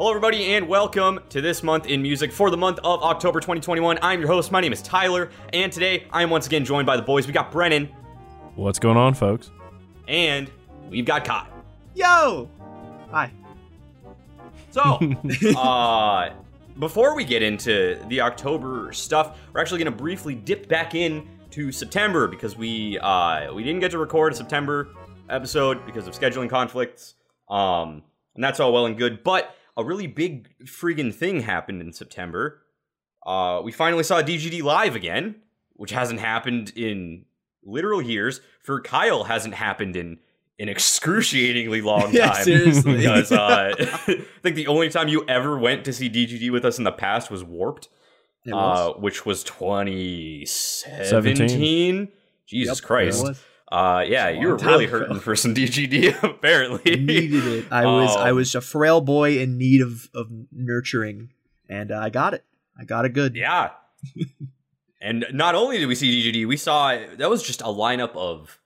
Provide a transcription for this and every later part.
Hello, everybody, and welcome to this month in music for the month of October 2021. I'm your host. My name is Tyler, and today I am once again joined by the boys. We got Brennan, What's going on, folks? and we've got Kai. Yo! Hi. So, uh, before we get into the October stuff, we're actually going to briefly dip back in to September because we uh, we didn't get to record a September episode because of scheduling conflicts. Um, and that's all well and good, but a really big friggin' thing happened in September. Uh, we finally saw DGD live again, which hasn't happened in literal years. For Kyle, hasn't happened in an excruciatingly long time. Yeah, seriously. because uh, I think the only time you ever went to see DGD with us in the past was Warped, It uh, which was 2017. Jesus Yep, Christ. It was. Uh, yeah, you were long really time ago. hurting for some DGD, apparently. needed it. I was I Um, was a frail boy in need of of nurturing, and uh, I got it. I got it good. Yeah. and not only did we see DGD, we saw that was just a lineup of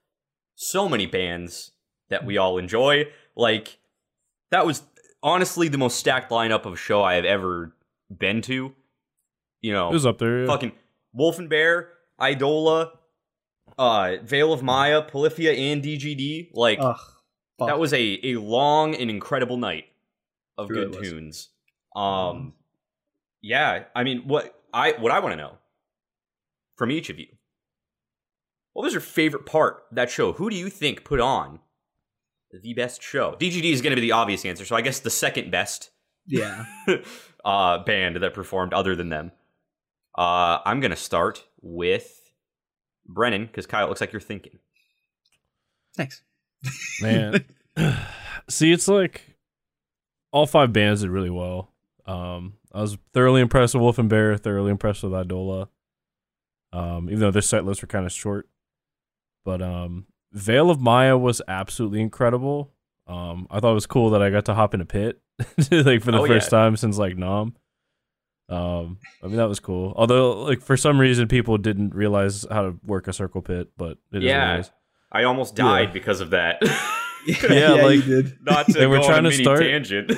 so many bands that we all enjoy. Like that was honestly the most stacked lineup of show I have ever been to. You know, It was up there. yeah. fucking Wolf and Bear, Eidola, uh, Veil of Maya, Polyphia, and DGD. Like Ugh. that was a, a long and incredible night of good tunes. Um, yeah, I mean, what I what I want to know from each of you, what was your favorite part of that show? Who do you think put on the best show? DGD is going to be the obvious answer, so I guess the second best yeah. uh, band that performed other than them. Uh, I'm gonna start with Brennan because Kyle, it looks like you're thinking. Thanks. man. See, it's like all five bands did really well. Um, I was thoroughly impressed with Wolf and Bear, thoroughly impressed with Eidola. Um, even though their set lists were kind of short, but um, Veil of Maya was absolutely incredible. Um, I thought it was cool that I got to hop in a pit, like for the Oh, first yeah. time since like Nom. Um, I mean that was cool. Although, like for some reason, people didn't realize how to work a circle pit, but it is what it Yeah. is. I almost died because of that. Yeah, like- did. Not to They were trying on a to start- tangent,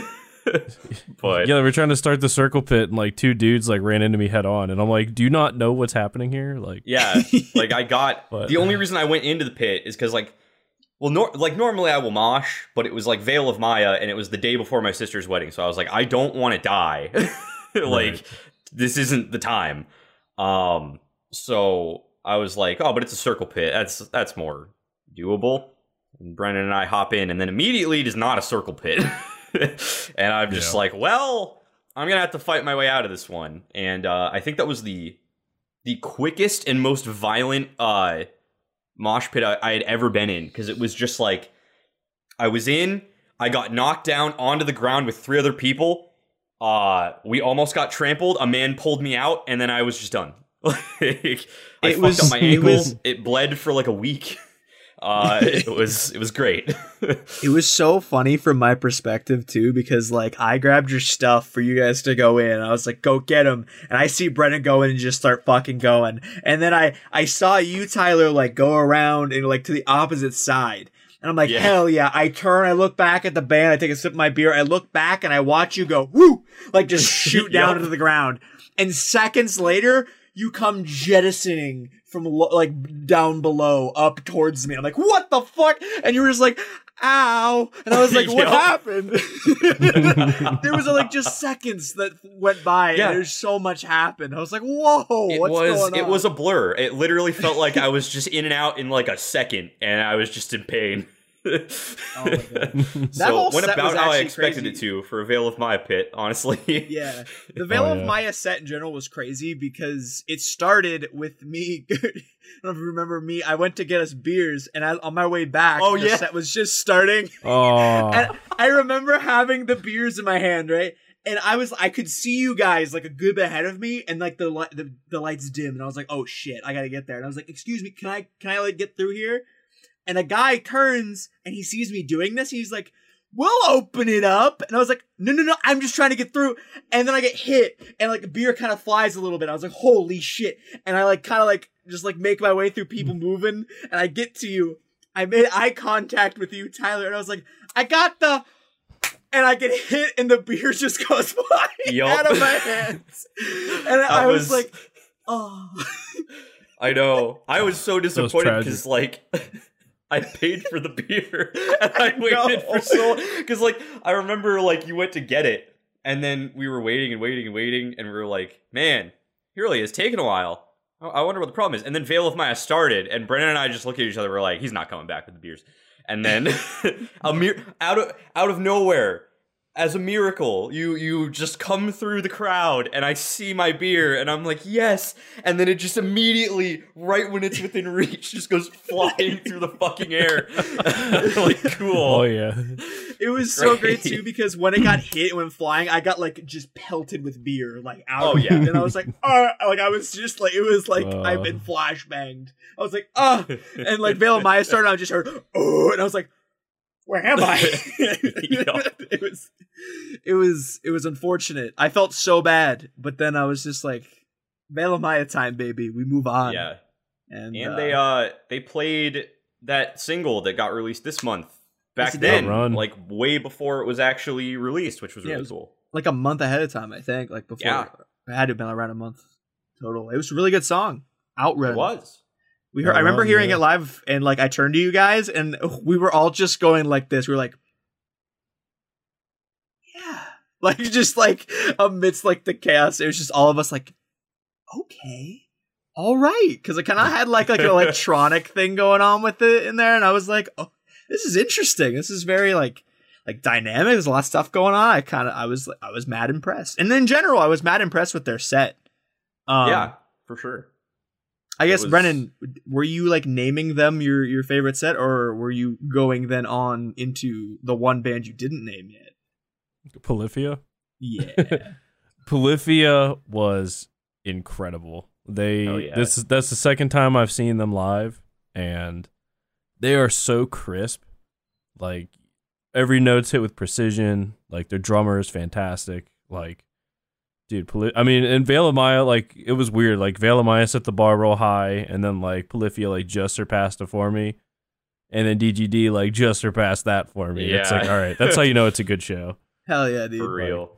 but yeah, they were trying to start the circle pit, and like two dudes like ran into me head on, and I'm like, "Do you not know what's happening here?" Like, yeah, like I got But- the only reason I went into the pit is because like, well, nor- like normally I will mosh, but it was like Veil of Maya, and it was the day before my sister's wedding, so I was like, I don't want to die, like Right. this isn't the time. Um, so I was like, oh, but it's a circle pit. That's that's more doable. And Brennan and I hop in, and then immediately it is not a circle pit, and I'm just Yeah. like, well, I'm gonna have to fight my way out of this one. And uh, I think that was the the quickest and most violent uh, mosh pit I, I had ever been in because it was just like I was in, I got knocked down onto the ground with three other people. Uh, we almost got trampled. A man pulled me out, and then I was just done. like, I It fucked was- up my it ankle. was- it bled for like a week. Uh, it was it was great. It was so funny from my perspective too, because like I grabbed your stuff for you guys to go in. I was like, "Go get him!" And I see Brennan go in and just start fucking going. And then I I saw you, Tyler, like go around and like to the opposite side. And I'm like, Yeah. hell yeah! I turn, I look back at the band, I take a sip of my beer, I look back and I watch you go, woo, like just shoot down Yup. into the ground. And seconds later, you come jettisoning from lo- like down below up towards me. I'm like, what the fuck? And you were just like, ow. And I was like, what happened? there was like just seconds that went by Yeah. and there's so much happened. I was like, whoa, it what's was going on? it was a blur. It literally felt like I was just in and out in like a second, and I was just in pain. Oh my God. That so whole went set about was how I expected crazy. it to for a Veil of Maya pit, honestly. Yeah. The Veil Oh, of yeah. Maya set in general was crazy because it started with me. I don't know if you remember me. I went to get us beers, and I, on my way back, Oh, the yeah. set was just starting. oh, And I remember having the beers in my hand, right? And I was, I could see you guys like a good bit ahead of me, and like the li- the, the lights dim, and I was like, oh shit, I gotta get there. And I was like, excuse me, can I can I like get through here? And a guy turns and he sees me doing this. He's like, we'll open it up. And I was like, no, no, no, I'm just trying to get through. And then I get hit and like beer kind of flies a little bit. I was like, holy shit. And I like kind of like just like make my way through people moving and I get to you. I made eye contact with you, Tyler, and I was like, I got the. and I get hit, and the beer just goes flying Yup. out of my hands, and I was, was- like, "Oh." I know. I was so disappointed because like I paid for the beer and I I waited know. for so because like I remember like you went to get it and then we were waiting and waiting and waiting and we were like, man, he really is taking a while. I- I wonder what the problem is. And then Veil of Maya started and Brennan and I just looked at each other. We're like, he's not coming back with the beers. And then a mir- out of out of nowhere. As a miracle, you you just come through the crowd and I see my beer and I'm like, yes. And then it just immediately, right when it's within reach, just goes flying through the fucking air. like, cool. Oh yeah. It was so great Great. too because when it got hit and went flying, I got like just pelted with beer, like out. Oh, yeah. it. and I was like, oh, like I was just like it was like Uh. I've been flashbanged. I was like, oh, and like Veil of Maya started, I just heard, oh, and I was like, where am I? it was, it was, it was unfortunate. I felt so bad, but then I was just like, Veil time, baby. We move on. Yeah. and, And they uh they played that single that got released this month back Yes, it did. then, Run. like way before it was actually released, which was Yeah, really was- cool. like a month ahead of time, I think. Like before, Yeah. it had to have been around a month total. It was a really good song. Outrun. It was. We heard. I remember Outrun, hearing it live, and like I turned to you guys, and we were all just going like this. We were like, "Yeah," like just like amidst like the chaos. It was just all of us like, "Okay, all right," because it kind of had like like an electronic thing going on with it in there, and I was like, "Oh, this is interesting. This is very like." Like dynamic, there's a lot of stuff going on. I kind of, I was, I was mad impressed, and in general, I was mad impressed with their set. Um, yeah, for sure. I guess was- Brennan, were you like naming them your your favorite set, or were you going then on into the one band you didn't name yet? Polyphia. Yeah, Polyphia was incredible. They Oh, yeah. this that's the second time I've seen them live and they are so crisp. Like every note's hit with precision. Like their drummer is fantastic. Like dude, Poly- I mean, and Veil of Maya, like it was weird. Like Veil of Maya set the bar real high, and then like Polyphia like just surpassed it for me, and then DGD like just surpassed that for me. It's like all right, that's how you know it's a good show. hell yeah, dude! For real.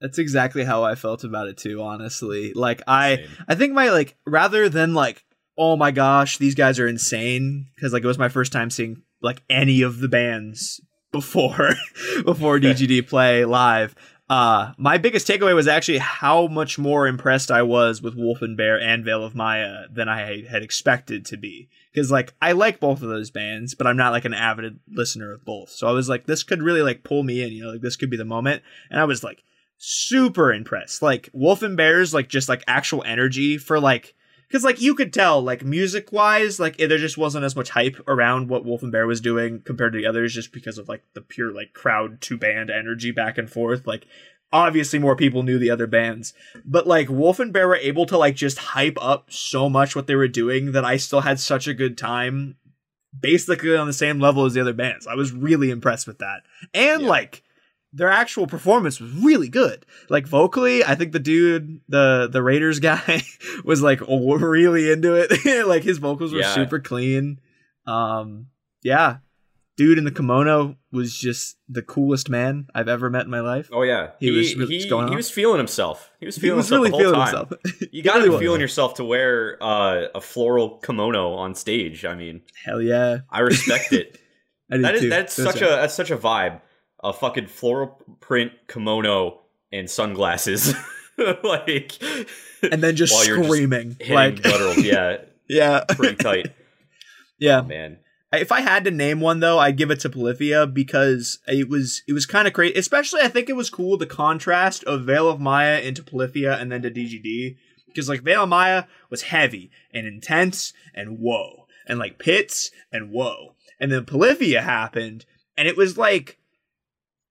That's exactly how I felt about it too. Honestly, like I, Same. I think my like rather than like, oh my gosh, these guys are insane because like it was my first time seeing like any of the bands before before DGD play live. Uh, my biggest takeaway was actually how much more impressed I was with Wolf and Bear and Veil of Maya than I had expected to be. Because like I like both of those bands, but I'm not like an avid listener of both. So I was like, this could really like pull me in. You know, like this could be the moment. And I was like super impressed. Like Wolf and Bears, like just like actual energy for like because like you could tell like music wise like there just wasn't as much hype around what wolf and bear was doing compared to the others just because of like the pure like crowd to band energy back and forth like obviously more people knew the other bands. But like wolf and bear were able to like just hype up so much what they were doing that i still had such a good time basically on the same level as the other bands. I was really impressed with that. And Yeah. like their actual performance was really good. Like vocally, I think the dude, the the Raiders guy, was like really into it. like his vocals were Yeah. super clean. Um, yeah, dude in the kimono was just the coolest man I've ever met in my life. Oh yeah, He was really- he, going he was feeling himself. He was he feeling was himself really the whole feeling time. himself. You gotta really be was. feeling yourself to wear uh, a floral kimono on stage. I mean, Hell yeah, I respect it. I that is that's such a that's such a vibe. A fucking floral print kimono and sunglasses, like, and then just you're just screaming like gutturals. Yeah, yeah, pretty tight. yeah. Oh, man, if I had to name one though, I'd give it to Polyphia because it was it was kind of crazy. Especially, I think it was cool the contrast of Veil of Maya into Polyphia and then to DGD because like Veil of Maya was heavy and intense and whoa, and like pits and whoa, and then Polyphia happened and it was like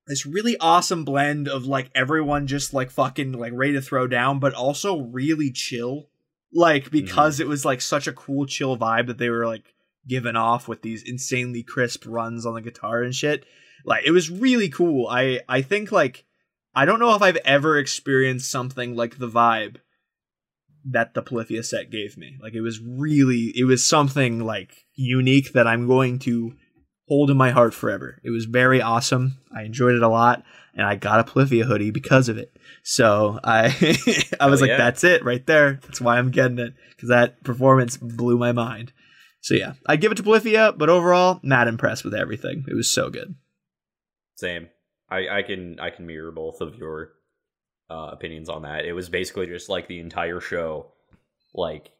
this really awesome blend of like everyone just like fucking like ready to throw down, but also really chill. Like mm-hmm. because it was like such a cool chill vibe that they were like given off with these insanely crisp runs on the guitar and shit. Like it was really cool. I I think like I don't know if I've ever experienced something like the vibe that the Polyphia set gave me. Like it was really it was something like unique that I'm going to hold in my heart forever. It was very awesome. I enjoyed it a lot, and I got a Polyphia hoodie because of it. So I I was Hell like, yeah. that's it right there. That's why I'm getting it because that performance blew my mind. So yeah, I give it to Polyphia, but overall, not impressed with everything. It was so good. Same. I, I can I can mirror both of your uh, opinions on that. It was basically just like the entire show, like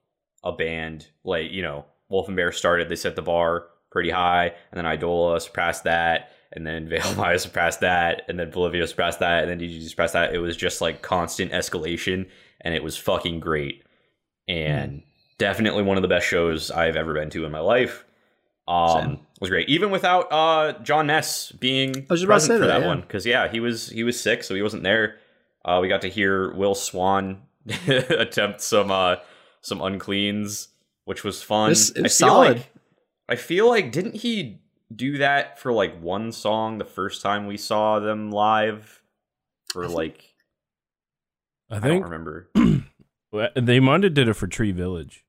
a band, like you know, Wolf and Bear started. They set the bar pretty high, and then Eidola surpassed that, and then Veil Maya surpassed that, and then Polyphia surpassed that, and then DGD surpassed that. It was just like constant escalation, and it was fucking great, and definitely one of the best shows I've ever been to in my life. Um, was great even without uh Jon Mess being I was just about to present say for that, that, yeah. one because yeah he was he was sick so he wasn't there. Uh, we got to hear Will Swan attempt some uh some uncleans, which was fun. It was- it I feel solid. like I feel like didn't he do that for like one song the first time we saw them live? For like I I, think don't remember. they might have did it for Tree Village.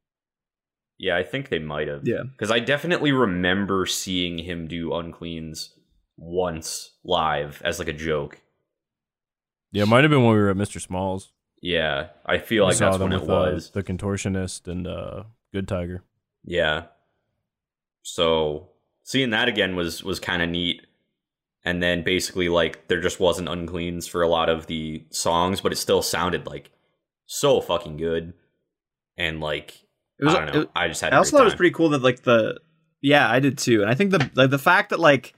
Yeah, I think they might have. Yeah. Because I definitely remember seeing him do uncleans once live as like a joke. Yeah, it might have been when we were at Mr. Smalls. Yeah, I feel We like saw that's them when it with, uh, was. the contortionist and uh, Good Tiger. Yeah. So seeing that again was was kind of neat. And then basically like there just wasn't uncleans for a lot of the songs, but it still sounded like so fucking good. And like It was. I don't know. it- I just had. I also thought it was pretty cool that like the yeah I did too, and I think the like the fact that like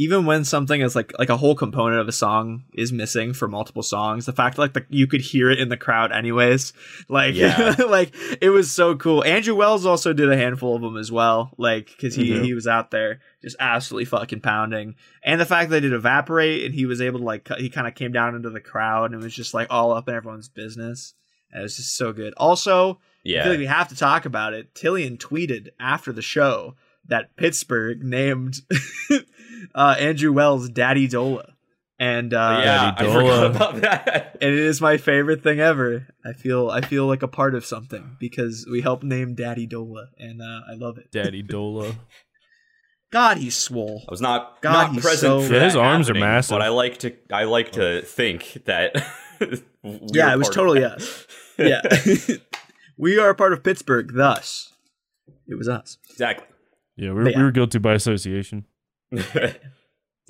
even when something is like like a whole component of a song is missing for multiple songs, the fact that like the, you could hear it in the crowd anyways, like Yeah. like it was so cool. Andrew Wells also did a handful of them as well, like because he Mhm. he was out there just absolutely fucking pounding, and the fact that they did evaporate and he was able to like he kind of came down into the crowd and was just like all up in everyone's business. And it was just so good. Also, I feel Yeah. like we have to talk about it. Tilian tweeted after the show that Pittsburgh named uh, Andrew Wells Daddy Dola. And uh, yeah, I Daddy forgot about that. and it is my favorite thing ever. I feel I feel like a part of something because we helped name Daddy Dola, and uh, I love it. Daddy Dola. God, he's swole. I was not God, not present. so- for Yeah, his arms are massive. But I like to I like to think that. we Yeah, were it was part totally us. Yeah, we are a part of Pittsburgh. Thus, it was us. exactly. Yeah, we were, yeah. we were guilty by association.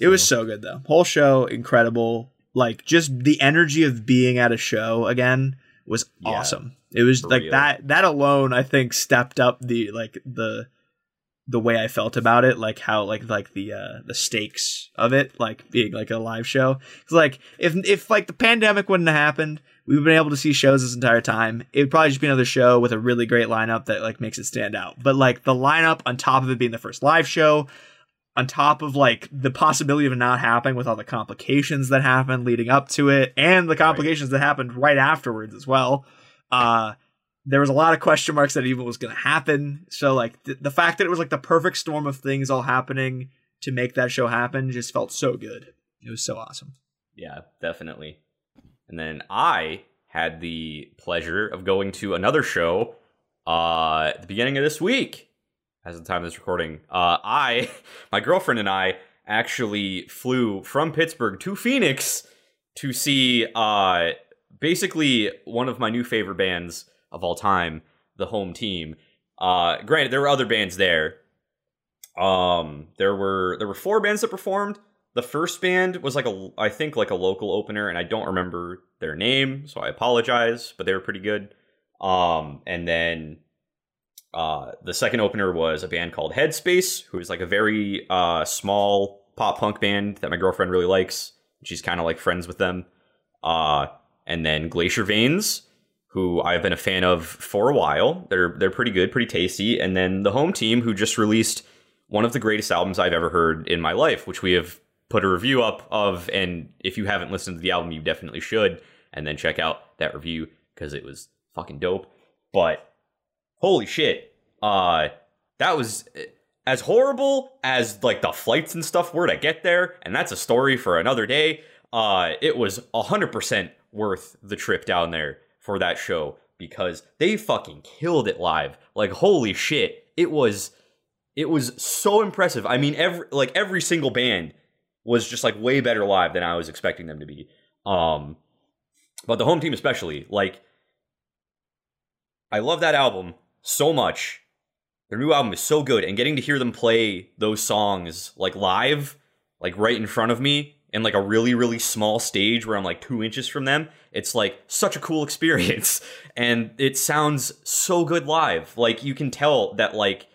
It was so good though. Whole show incredible. Like just the energy of being at a show again was Yeah, awesome. It was like real. that that alone I think stepped up the like the the way I felt about it, like how like like the uh the stakes of it, like being like a live show. Cuz like if if like the pandemic wouldn't have happened, we've been able to see shows this entire time. It would probably just be another show with a really great lineup that like makes it stand out. But like the lineup on top of it being the first live show, on top of like the possibility of it not happening with all the complications that happened leading up to it and the complications that happened right afterwards as well uh there was a lot of question marks that even was going to happen so like th- the fact that it was like the perfect storm of things all happening to make that show happen just felt so good it was so awesome Yeah, definitely. And then I had the pleasure of going to another show uh, at the beginning of this week. As of the time of this recording, uh, I, my girlfriend and I actually flew from Pittsburgh to Phoenix to see uh, basically one of my new favorite bands of all time, the Home Team. Uh, granted, there were other bands there. Um, there were there were four bands that performed the first band was like a i think like a local opener and i don't remember their name so i apologize but they were pretty good um and then uh the second opener was a band called headspace who is like a very uh small pop punk band that my girlfriend really likes she's kind of like friends with them uh and then glacier veins who i've been a fan of for a while they're they're pretty good pretty tasty and then the home team who just released one of the greatest albums I've ever heard in my life, which we have put a review up of. And if you haven't listened to the album, you definitely should. And then check out that review because it was fucking dope. But holy shit, uh, that was as horrible as like the flights and stuff were to get there. And that's a story for another day. Uh, it was hundred percent worth the trip down there for that show because they fucking killed it live. Like holy shit, it was it was so impressive. I mean, every like every single band was just like way better live than I was expecting them to be. Um, but the home team especially, like, I love that album so much. Their new album is so good, and getting to hear them play those songs like live, like right in front of me, in like a really really small stage where I'm like two inches from them. It's like such a cool experience, and it sounds so good live. Like you can tell that like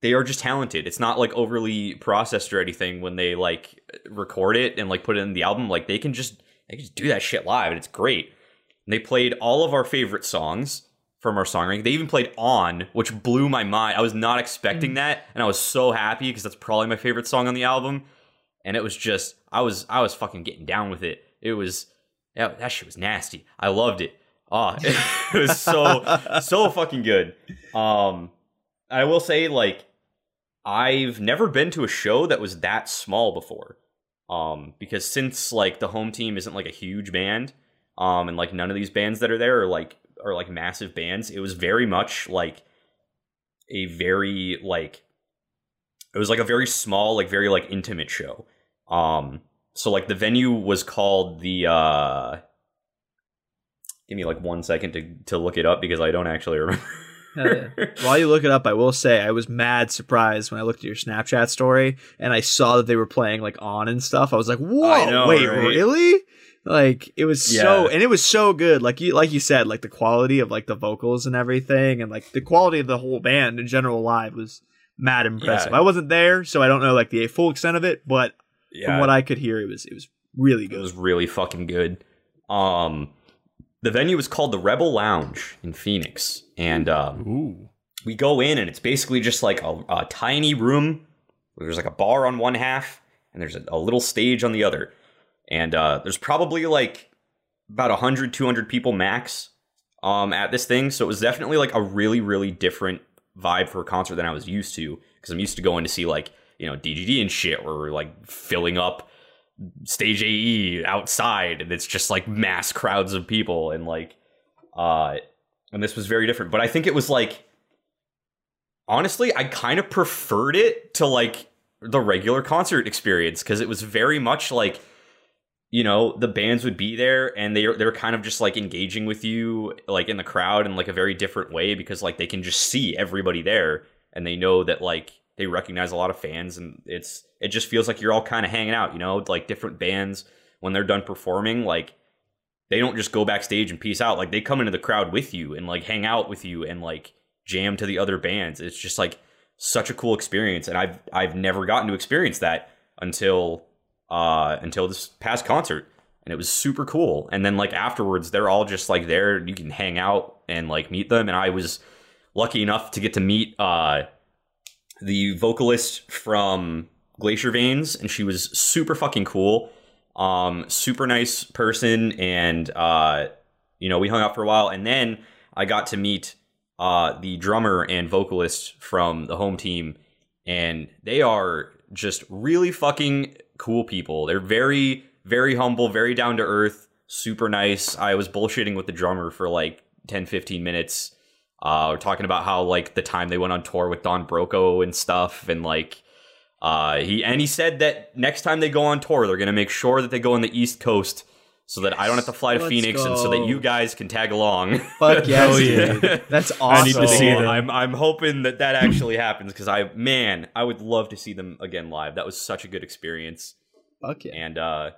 they are just talented. It's not like overly processed or anything when they like record it and like put it in the album. Like they can just they can just do that shit live, and it's great. And they played all of our favorite songs from our song songwriting. They even played "On," which blew my mind. I was not expecting that, and I was so happy because that's probably my favorite song on the album. And it was just, I was, I was fucking getting down with it. It was, that, that shit was nasty. I loved it. Oh, it was so, so fucking good. Um, I will say, like, I've never been to a show that was that small before. Um, because since like the home team isn't like a huge band, um, and like none of these bands that are there are like are like massive bands, it was very much like a very like it was like a very small, like very like intimate show. Um, so like the venue was called the uh give me like one second to to look it up because I don't actually remember. yeah. While you look it up, I will say I was mad surprised when I looked at your Snapchat story and I saw that they were playing like on and stuff. I was like, "Whoa, know, wait, right? really?" Like it was so, and it was so good. Like you, like you said, like the quality of like the vocals and everything, and like the quality of the whole band in general live was mad impressive. Yeah. I wasn't there, so I don't know like the full extent of it, but yeah, from what I could hear, it was it was really good. it was really fucking good. Um, the venue was called the Rebel Lounge in Phoenix, and um, we go in and it's basically just like a, a tiny room where there's like a bar on one half and there's a, a little stage on the other and uh, there's probably like about 100 200 people max um, at this thing. So it was definitely like a really really different vibe for a concert than i was used to because i'm used to going to see like you know dgd and shit where like filling up stage ae outside and it's just like mass crowds of people and like uh and this was very different. But i think it was like honestly, I kind of preferred it to like the regular concert experience because it was very much like you know the bands would be there and they they're kind of just like engaging with you like in the crowd in like a very different way because like they can just see everybody there and they know that like they recognize a lot of fans and it's it just feels like you're all kind of hanging out you know like different bands when they're done performing like they don't just go backstage and peace out like they come into the crowd with you and like hang out with you and like jam to the other bands. It's just like such a cool experience and i've i've never gotten to experience that until uh until this past concert and it was super cool. And then like afterwards they're all just like there you can hang out and like meet them. And i was lucky enough to get to meet uh the vocalist from glacier veins and she was super fucking cool. Um super nice person and uh you know we hung out for a while. And then i got to meet uh the drummer and vocalist from the home team and they are just really fucking cool people. They're very very humble very down to earth super nice. I was bullshitting with the drummer for like 10 15 minutes uh we're talking about how like the time they went on tour with don broco and stuff and like uh, he and he said that next time they go on tour, they're gonna make sure that they go on the East Coast so that I don't have to fly to Let's Phoenix and so that you guys can tag along. Fuck yes, Hell yeah. dude. That's awesome. I need to see So them. I'm I'm hoping that that actually happens because I man I would love to see them again live. That was such a good experience Fuck yeah. and uh,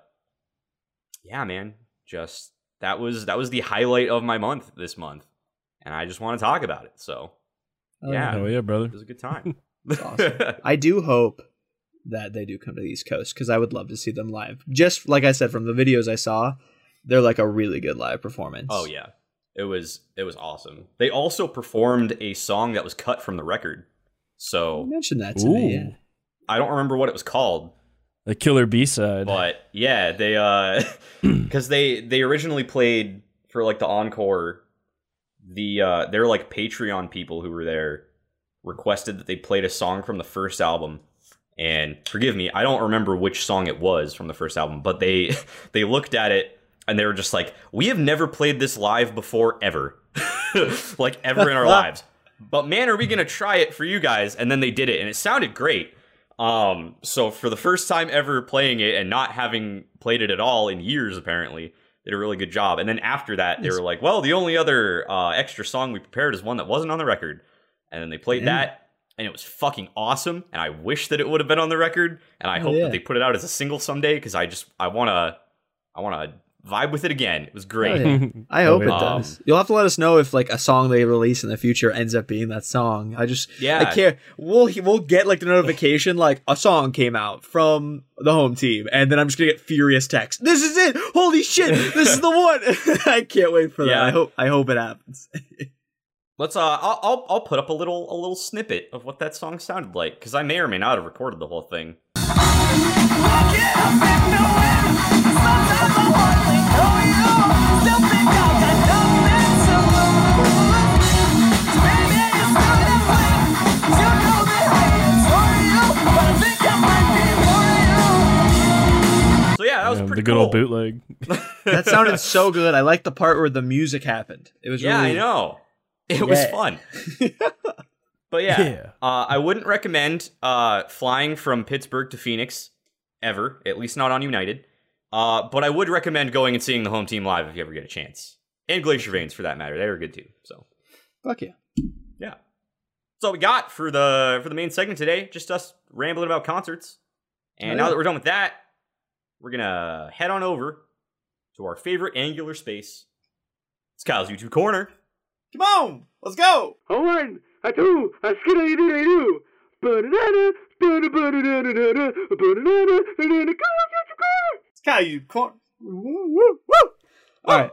yeah, man, just that was that was the highlight of my month this month, and I just want to talk about it. So Oh, yeah. Hell yeah, brother. it was a good time. awesome. I do hope that they do come to the East Coast because I would love to see them live. Just like I said from the videos I saw, they're like a really good live performance. Oh yeah, it was it was awesome. They also performed a song that was cut from the record. You So mentioned that to Ooh. me. Yeah. I don't remember what it was called, The killer B side. but yeah, they uh because they they originally played for like the encore. The uh they're like Patreon people who were there requested that they played a song from the first album. And forgive me, I don't remember which song it was from the first album, but they they looked at it and they were just like, "We have never played this live before ever." like ever in our lives. but man, are we gonna try it for you guys? And then they did it, and it sounded great. Um, so for the first time ever playing it and not having played it at all in years, apparently, they did a really good job. And then after that, they were like, "Well, the only other uh, extra song we prepared is one that wasn't on the record." And then they played Yeah. that, and it was fucking awesome. And I wish that it would have been on the record. And I Oh, hope yeah. that they put it out as a single someday because I just I wanna I wanna vibe with it again. It was great. Oh, yeah. I hope it Um, does. You'll have to let us know if like a song they release in the future ends up being that song. I just Yeah. I care. We'll we'll get like the notification like a song came out from the home team, and then I'm just gonna get furious text. This is it! Holy shit! This is the one! I can't wait for that. Yeah. I hope I hope it happens. Let's uh, I'll, I'll I'll put up a little a little snippet of what that song sounded like because I may or may not have recorded the whole thing. So yeah, that was pretty the good cool. old bootleg. that sounded so good. I like the part where the music happened. It was Yeah, really I know. It was fun. But yeah, Yeah. Uh, I wouldn't recommend uh, flying from Pittsburgh to Phoenix ever, at least not on United. Uh, but I would recommend going and seeing the home team live if you ever get a chance, and Glacier Veins for that matter. They were good too. So Fuck yeah. yeah, that's all we got for the for the main segment today. Just us rambling about concerts. And Oh, now that we're done with that, we're gonna head on over to our favorite angular space. It's Kyle's YouTube corner. Come on, let's go. A one, a two, a skiddy diddy doo. Out. It's kind of you corner. Woo, woo, woo. All right,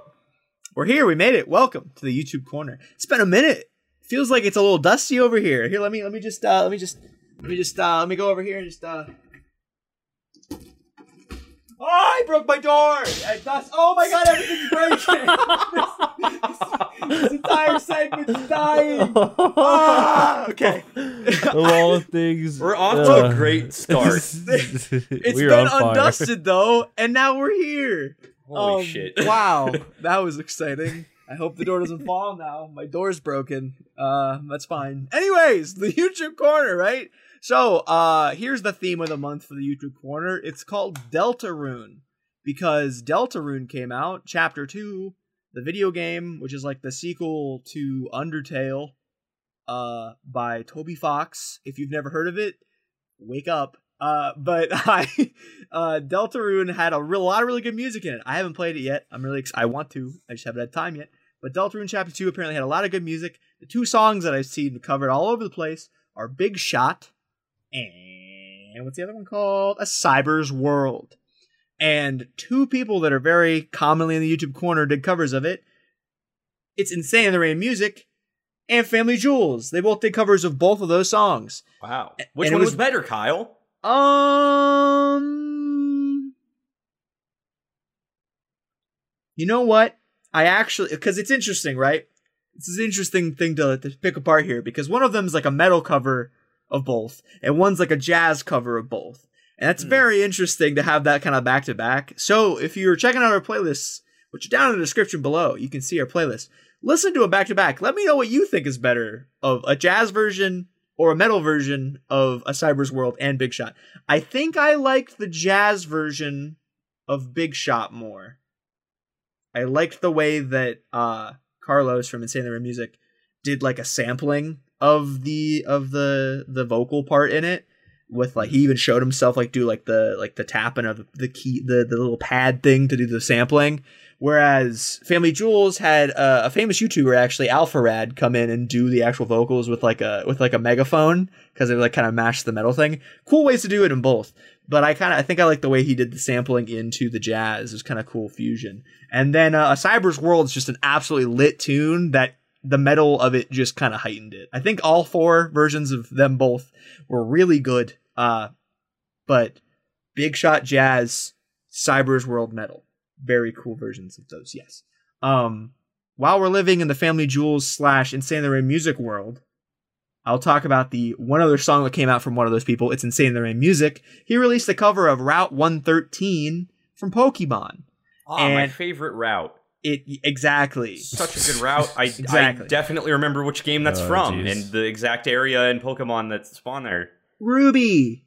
we're here. We made it. Welcome to the YouTube corner. It's been a minute. Feels like it's a little dusty over here. Here, let me let me just uh, let me just let me just uh, let me go over here and just uh. Oh, I broke my door. I dust. Oh my god, everything's breaking. this, this entire segment's dying. Ah, okay. of all the things, We're off to a uh, great start. It's we are been on fire. undusted though, and now we're here. Holy Um, shit! wow, that was exciting. I hope the door doesn't fall now. My door's broken. Uh, that's fine. Anyways, the YouTube corner, right? So, uh, here's the theme of the month for the YouTube corner. It's called Deltarune because Deltarune came out, Chapter Two, the video game, which is like the sequel to Undertale, uh, by Toby Fox. If you've never heard of it, wake up. Uh, but I, uh, Deltarune had a real, lot of really good music in it. I haven't played it yet. I'm really, ex- I want to. I just haven't had time yet. But Deltarune Chapter Two apparently had a lot of good music. The two songs that I've seen covered all over the place are Big Shot and what's the other one called? A Cyber's World. And two people that are very commonly in the YouTube corner did covers of it. It's Insane in the Rain Music and FamilyJules. They both did covers of both of those songs. Wow. Which and one was was- better, Kyle? Um, you know what? I actually because it's interesting, right? This is an interesting thing to, to pick apart here because one of them is like a metal cover of both, and one's like a jazz cover of both, and that's Hmm. very interesting to have that kind of back to back. So if you're checking out our playlists, which are down in the description below, you can see our playlist. Listen to it back to back. Let me know what you think is better of a jazz version or a metal version of A Cyber's World and Big Shot. I think I liked the jazz version of Big Shot more. I liked the way that uh Carlos from Insane Music did like a sampling of the of the the vocal part in it with like he even showed himself like do like the like the tapping of the key the the little pad thing to do the sampling. Whereas FamilyJules had a famous youtuber actually alpharad come in and do the actual vocals with like a with like a megaphone because they like kind of mashed the metal thing. Cool ways to do it in both. But i kind of i think i like the way he did the sampling into the jazz. It was kind of cool fusion. And then uh, a cyber's world is just an absolutely lit tune that the metal of it just kind of heightened it i think all four versions of them both were really good uh but big shot jazz cyber's world metal very cool versions of those yes um while we're living in the FamilyJules slash insane in the rain music world I'll talk about the one other song that came out from one of those people. It's Insane in the Rain Music. He released a cover of Route 113 from Pokemon. Ah, my favorite route. It exactly. Such a good route. I, Exactly. I definitely remember which game that's Oh, from jeez. and the exact area in Pokemon that spawn there. Ruby,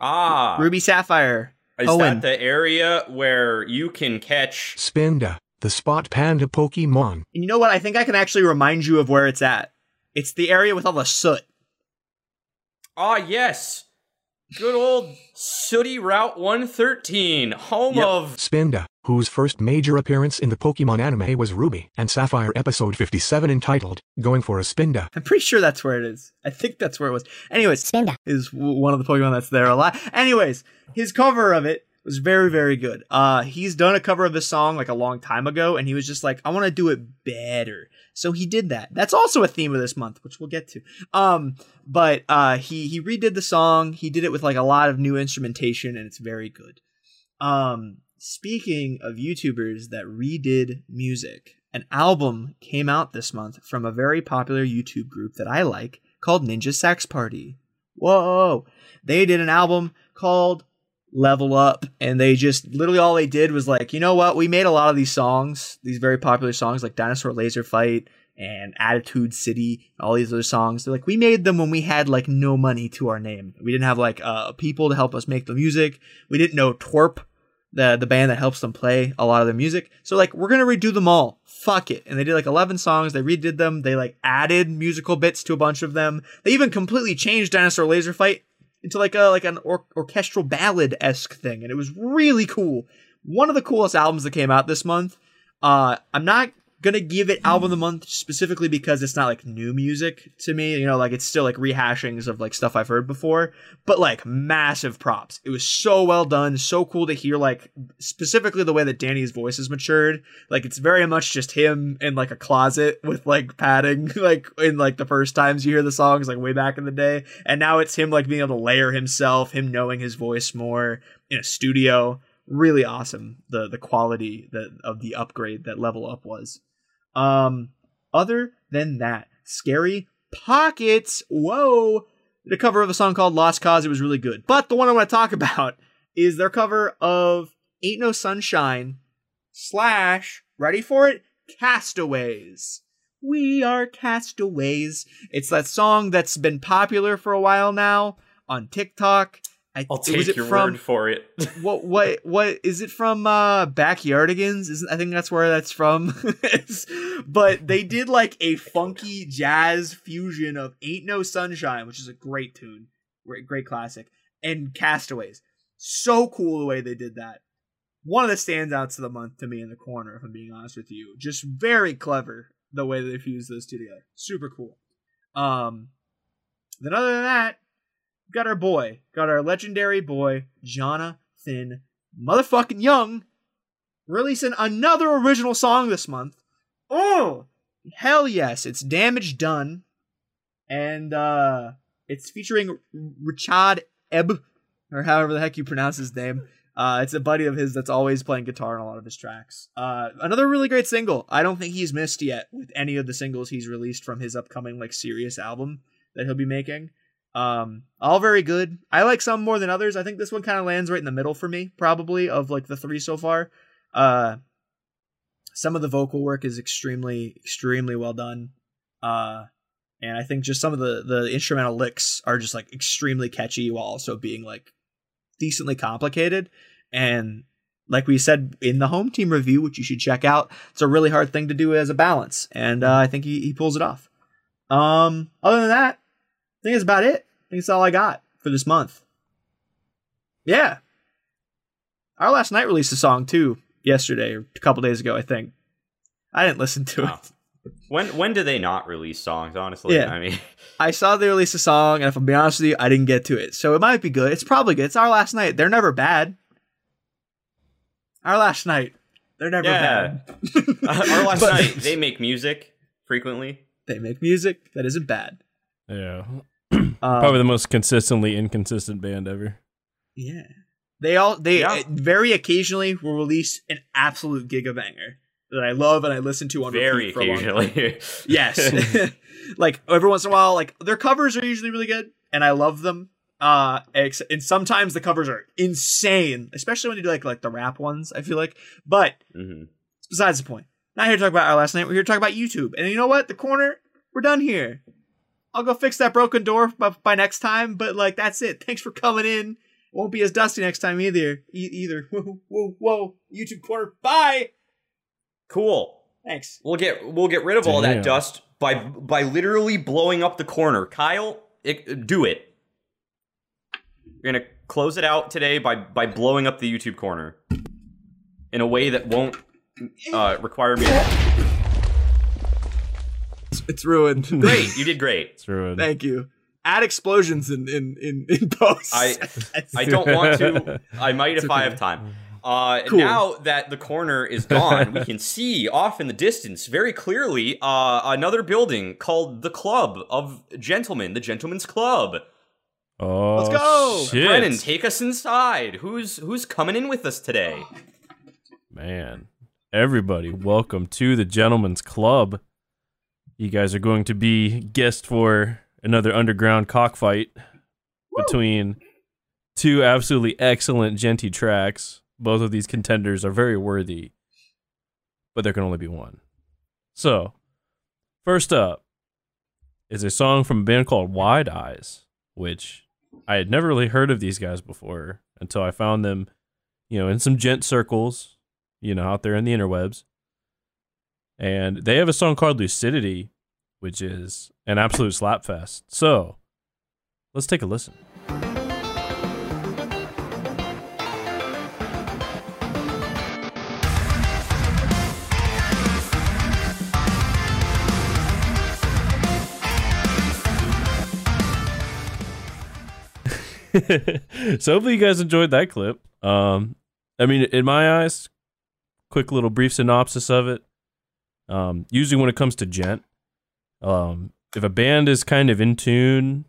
Ah, Ruby Sapphire. is Owen. that the area where you can catch? Spinda, the spot panda Pokemon. And you know what? I think I can actually remind you of where it's at. It's the area with all the soot. Ah, yes, good old Sooty Route 113, home Yep. of. Spinda, whose first major appearance in the Pokemon anime was Ruby and Sapphire episode 57 entitled, Going for a Spinda. I'm pretty sure that's where it is. I think that's where it was. Anyways, Spinda. is one of the Pokemon that's there a lot. Anyways, his cover of it was very, very good. Uh, he's done a cover of this song like a long time ago, and he was just like, I want to do it better. So he did that. That's also a theme of this month, which we'll get to. Um, but uh, he he redid the song. He did it with like a lot of new instrumentation, and it's very good. Um, speaking of YouTubers that redid music, an album came out this month from a very popular YouTube group that I like called Ninja Sex Party. Whoa! They did an album called Level Up, and they just literally all they did was like, you know what? We made a lot of these songs, these very popular songs like Dinosaur Laser Fight and Attitude City, all these other songs. They're like, we made them when we had like no money to our name. We didn't have like uh, people to help us make the music. We didn't know TWRP, the the band that helps them play a lot of their music. So like, we're gonna redo them all. Fuck it. And they did like 11 songs. They redid them. They like added musical bits to a bunch of them. They even completely changed Dinosaur Laser Fight into like a like an or- orchestral ballad esque thing, and it was really cool. One of the coolest albums that came out this month. Uh, I'm not gonna give it album of the month specifically because it's not like new music to me. You know, like it's still like rehashings of like stuff I've heard before, but like massive props. It was so well done, so cool to hear like specifically the way that Danny's voice has matured. Like it's very much just him in like a closet with like padding, like in like the first times you hear the songs, like way back in the day, and now it's him like being able to layer himself, him knowing his voice more in a studio. Really awesome the the quality that of the upgrade that level up was. Um, other than that, scary pockets. Whoa, the cover of a song called Lost Cause. It was really good. But the one I want to talk about is their cover of Ain't No Sunshine slash ready for it Castaways. We are castaways. It's that song that's been popular for a while now on TikTok. I, I'll was take it your from, word for it. what what what is it from uh backyardigans? Isn't i think that's where that's from. But they did like a funky jazz fusion of ain't no sunshine which is a great tune great great classic and castaways. So cool the way they did that. One of the standouts of the month to me in the corner if i'm being honest with you. Just very clever the way they fused those two together. Super cool. Um then other than that got our boy, got our legendary boy, Jonathan motherfucking Young, releasing another original song this month. Oh, hell yes, it's Damage Done, and uh, it's featuring Richaad Eb, or however the heck you pronounce his name. Uh, it's a buddy of his that's always playing guitar on a lot of his tracks. Uh, another really great single. I don't think he's missed yet with any of the singles he's released from his upcoming like serious album that he'll be making. Um, all very good. I like some more than others. I think this one kind of lands right in the middle for me, probably of like the three so far. Uh, some of the vocal work is extremely, extremely well done. Uh, and I think just some of the the instrumental licks are just like extremely catchy while also being like decently complicated. And like we said in the home team review, which you should check out, it's a really hard thing to do as a balance, and uh, I think he he pulls it off. Um, other than that, think that's about it. I think that's all I got for this month. Yeah. Our last night released a song too yesterday or a couple days ago, I think. I didn't listen to Wow. it. Oh. when when do they not release songs? Honestly, Yeah. I mean, I saw they released a song, and if I'm being honest with you, I didn't get to it. So it might be good. It's probably good. It's our last night. They're never bad. Our last night. They're never Yeah. bad. our last But- night they make music frequently. They make music that isn't bad. Yeah. Um, Probably the most consistently inconsistent band ever. Yeah. They all they Yeah. uh, very occasionally will release an absolute gigabanger that I love and I listen to on Very repeat for a long time. occasionally. Yes. like every once in a while, like their covers are usually really good, and I love them. Uh, ex- and sometimes the covers are insane, especially when you do like like the rap ones. I feel like, but Mhm. besides the point. Not here to talk about our last night. We're here to talk about YouTube. And you know what? The corner, we're done here. I'll go fix that broken door by, by next time. But like, that's it. Thanks for coming in. Won't be as dusty next time either. E- either. Whoa, whoa, whoa. YouTube corner. Bye. Cool. Thanks. We'll get we'll get rid of all that dust by by literally blowing up the corner. Kyle, it, do it. You're gonna close it out today by by blowing up the YouTube corner in a way that won't uh, require me. To- It's ruined. great, you did great. It's ruined. Thank you. Add explosions in in in, in post. I I don't want to. I might if I have time. Uh, Cool. Now that the corner is gone, we can see off in the distance very clearly uh, another building called the Club of Gentlemen, the Gentlemen's Club. Oh, Let's go! Shit. Brennan, take us inside. Who's who's coming in with us today? Man, everybody, welcome to the Gentleman's Club. You guys are going to be guests for another underground cockfight between two absolutely excellent Djenty tracks. Both of these contenders are very worthy, but there can only be one. So, first up is a song from a band called Wide Eyes, which I had never really heard of these guys before until I found them, you know, in some djent circles, you know, out there in the interwebs. And they have a song called Lucidity, which is an absolute slapfest. So, let's take a listen. so hopefully you guys enjoyed that clip. Um, I mean, in my eyes, quick little brief synopsis of it. Um, usually when it comes to djent, um, if a band is kind of in tune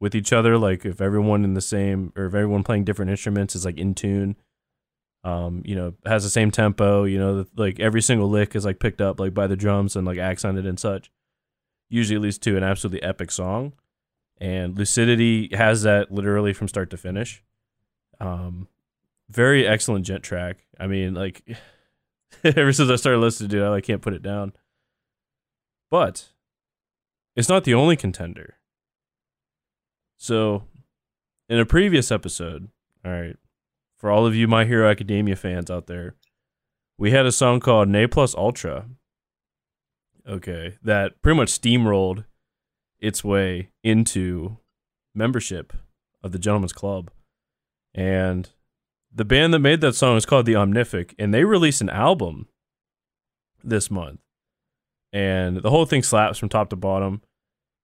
with each other, like if everyone in the same or if everyone playing different instruments is like in tune, um, you know, has the same tempo, you know, like every single lick is like picked up like by the drums and like accented and such. Usually leads to an absolutely epic song and lucidity has that literally from start to finish um very excellent djent track i mean like ever since i started listening to it i can't put it down. But it's not the only contender. So in a previous episode all right for all of you my hero academia fans out there we had a song called nay plus ultra. Okay that pretty much steamrolled its way into membership of the Gentleman's Club. And the band that made that song is called The Omnific, and they released an album this month. And the whole thing slaps from top to bottom.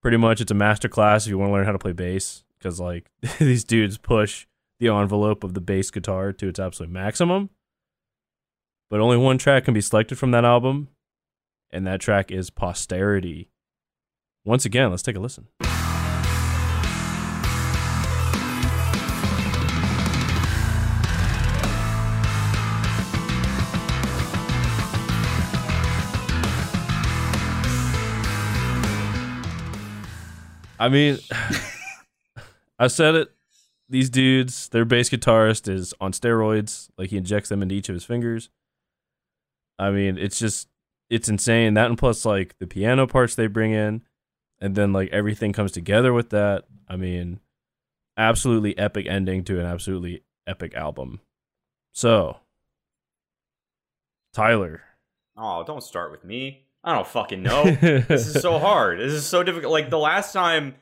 Pretty much, it's a master class if you want to learn how to play bass, because like these dudes push the envelope of the bass guitar to its absolute maximum. But only one track can be selected from that album, and that track is Posterity. Once again, let's take a listen. I mean, I said it. These dudes, their bass guitarist is on steroids. Like he injects them into each of his fingers. I mean, it's just, it's insane. That and plus, like the piano parts they bring in, and then like everything comes together with that. I mean, absolutely epic ending to an absolutely epic album. So, Tyler. Oh, don't start with me. I don't fucking know. this is so hard. This is so difficult. Like the last time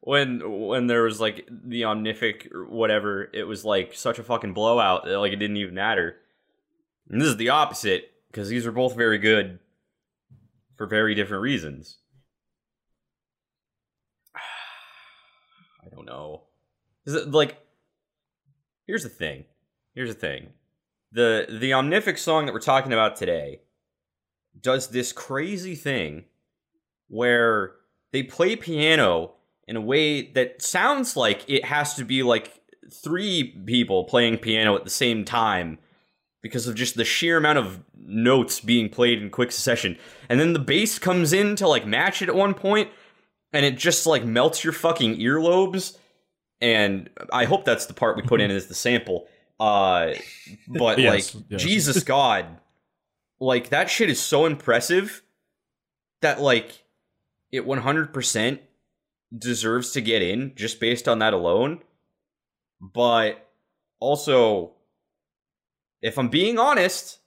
when when there was like the omnific or whatever, it was like such a fucking blowout that like it didn't even matter. And this is the opposite because these are both very good for very different reasons. I don't know. Is it like here's the thing. Here's the thing. The the omnific song that we're talking about today does this crazy thing where they play piano in a way that sounds like it has to be like three people playing piano at the same time because of just the sheer amount of notes being played in quick succession. And then the bass comes in to like match it at one point and it just like melts your fucking earlobes and I hope that's the part we put in as the sample. Uh but Yes, like yes. Jesus God like that shit is so impressive that like it 100% deserves to get in just based on that alone. But also if I'm being honest,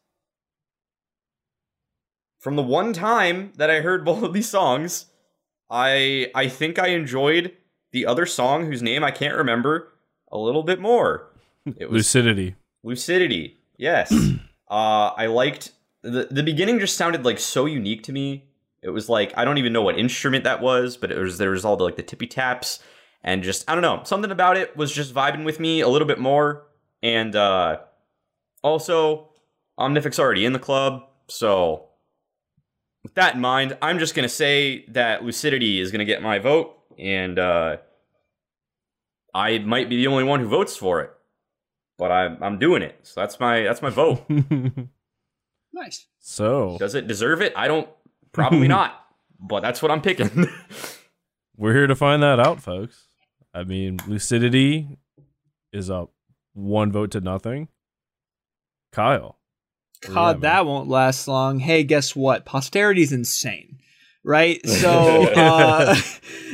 from the one time that I heard both of these songs, I I think I enjoyed the other song whose name I can't remember a little bit more. It was Lucidity. Lucidity. Yes. uh I liked the the beginning just sounded like so unique to me. It was like I don't even know what instrument that was, but it was there was all the like the tippy taps and just I don't know, something about it was just vibing with me a little bit more and uh also Omnific's already in the club, so with that in mind, I'm just gonna say that Lucidity is gonna get my vote, and uh, I might be the only one who votes for it, but I'm I'm doing it. So that's my that's my vote. Nice. so Does it deserve it? I don't. Probably not. But that's what I'm picking. we're here to find that out, folks. I mean, Lucidity is up one vote to nothing. Kyle. what God, that won't last long. Hey, guess what? Posterity's insane, right? So, uh,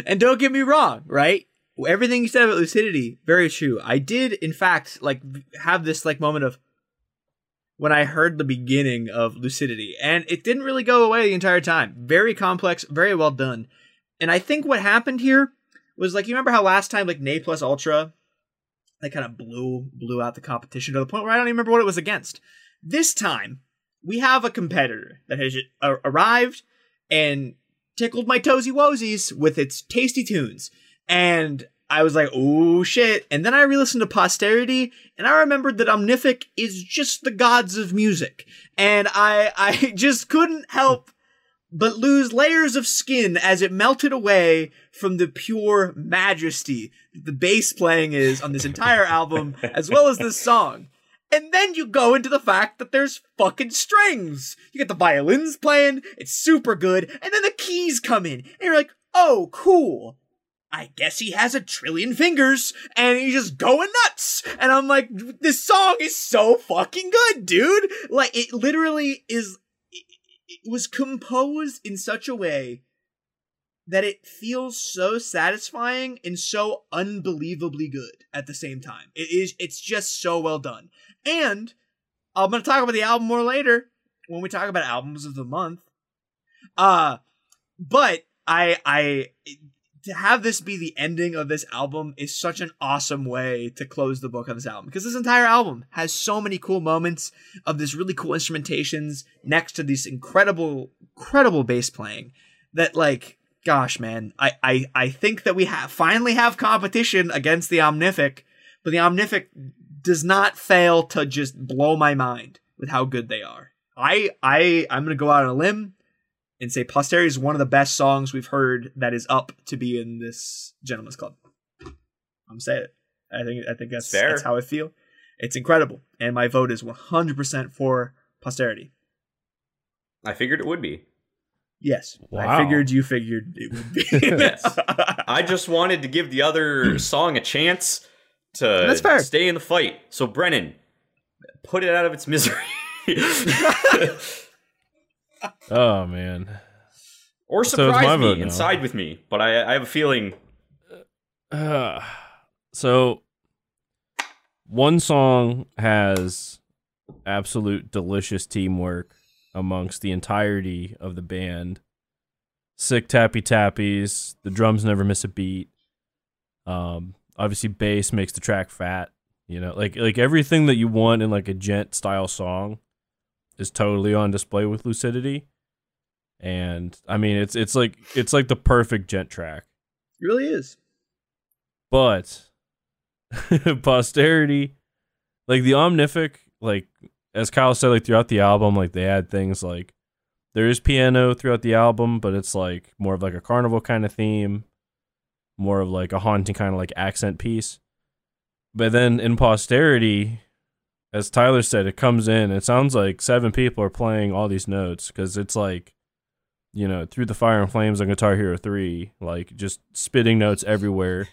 and don't get me wrong, right? Everything you said about lucidity, very true. I did, in fact, like have this like moment of when I heard the beginning of lucidity, and it didn't really go away the entire time. Very complex, very well done. And I think what happened here was like you remember how last time like Nay plus Ultra, they kind of blew blew out the competition to the point where I don't even remember what it was against. This time, we have a competitor that has uh, arrived and tickled my toesy woesies with its tasty tunes. And I was like, oh shit. And then I re listened to Posterity and I remembered that Omnific is just the gods of music. And I, I just couldn't help but lose layers of skin as it melted away from the pure majesty that the bass playing is on this entire album, as well as this song. And then you go into the fact that there's fucking strings. You get the violins playing, it's super good, and then the keys come in, and you're like, oh, cool. I guess he has a trillion fingers, and he's just going nuts. And I'm like, this song is so fucking good, dude. Like, it literally is, it, was composed in such a way that it feels so satisfying and so unbelievably good at the same time. It is it's just so well done. And I'm going to talk about the album more later when we talk about albums of the month. Uh but I I to have this be the ending of this album is such an awesome way to close the book on this album. Because this entire album has so many cool moments of this really cool instrumentations next to this incredible incredible bass playing that like gosh man i i, I think that we have finally have competition against the omnific but the omnific does not fail to just blow my mind with how good they are. I i i'm gonna go out on a limb and say posterity is one of the best songs we've heard that is up to be in this gentleman's club i'm saying it i think i think that's Fair. that's how i feel it's incredible and my vote is 100% for posterity I figured it would be. yes wow. i figured you figured it would be Yes. I just wanted to give the other song a chance to That's fair. stay in the fight. So Brennan, put it out of its misery. Oh man. or So surprise my me and now. side with me. But I, I have a feeling Uh, so one song has absolute delicious teamwork amongst the entirety of the band. Sick tappy tappies, the drums never miss a beat. Um obviously bass makes the track fat, you know, like like everything that you want in like a djent style song is totally on display with Lucidity. And I mean it's it's like it's like the perfect djent track. It really is. But posterity like the omnific like as kyle said like throughout the album like they add things like there is piano throughout the album but it's like more of like a carnival kind of theme more of like a haunting kind of like accent piece. But then in posterity as tyler said it comes in it sounds like seven people are playing all these notes because it's like you know through the fire and flames on guitar hero 3 like just spitting notes everywhere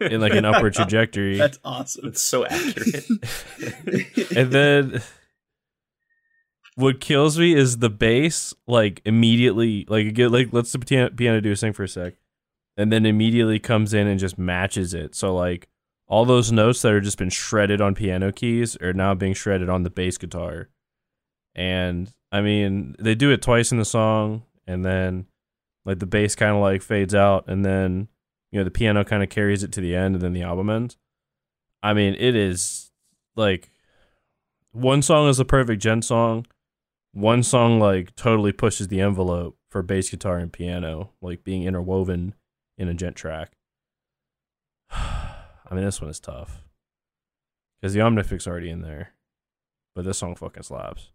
in like an upward trajectory. that's awesome it's so accurate. and then what kills me is the bass like immediately like get like let's the piano, piano do a thing for a sec and then immediately comes in and just matches it so like all those notes that are just been shredded on piano keys are now being shredded on the bass guitar. And i mean they do it twice in the song and then like the bass kind of like fades out and then you know the piano kind of carries it to the end and then the album ends. I mean it is like one song is a perfect djent song. One song like totally pushes the envelope for bass guitar and piano, like being interwoven in a djent track. I mean, this one is tough because the Omnific's already in there, but this song fucking slaps.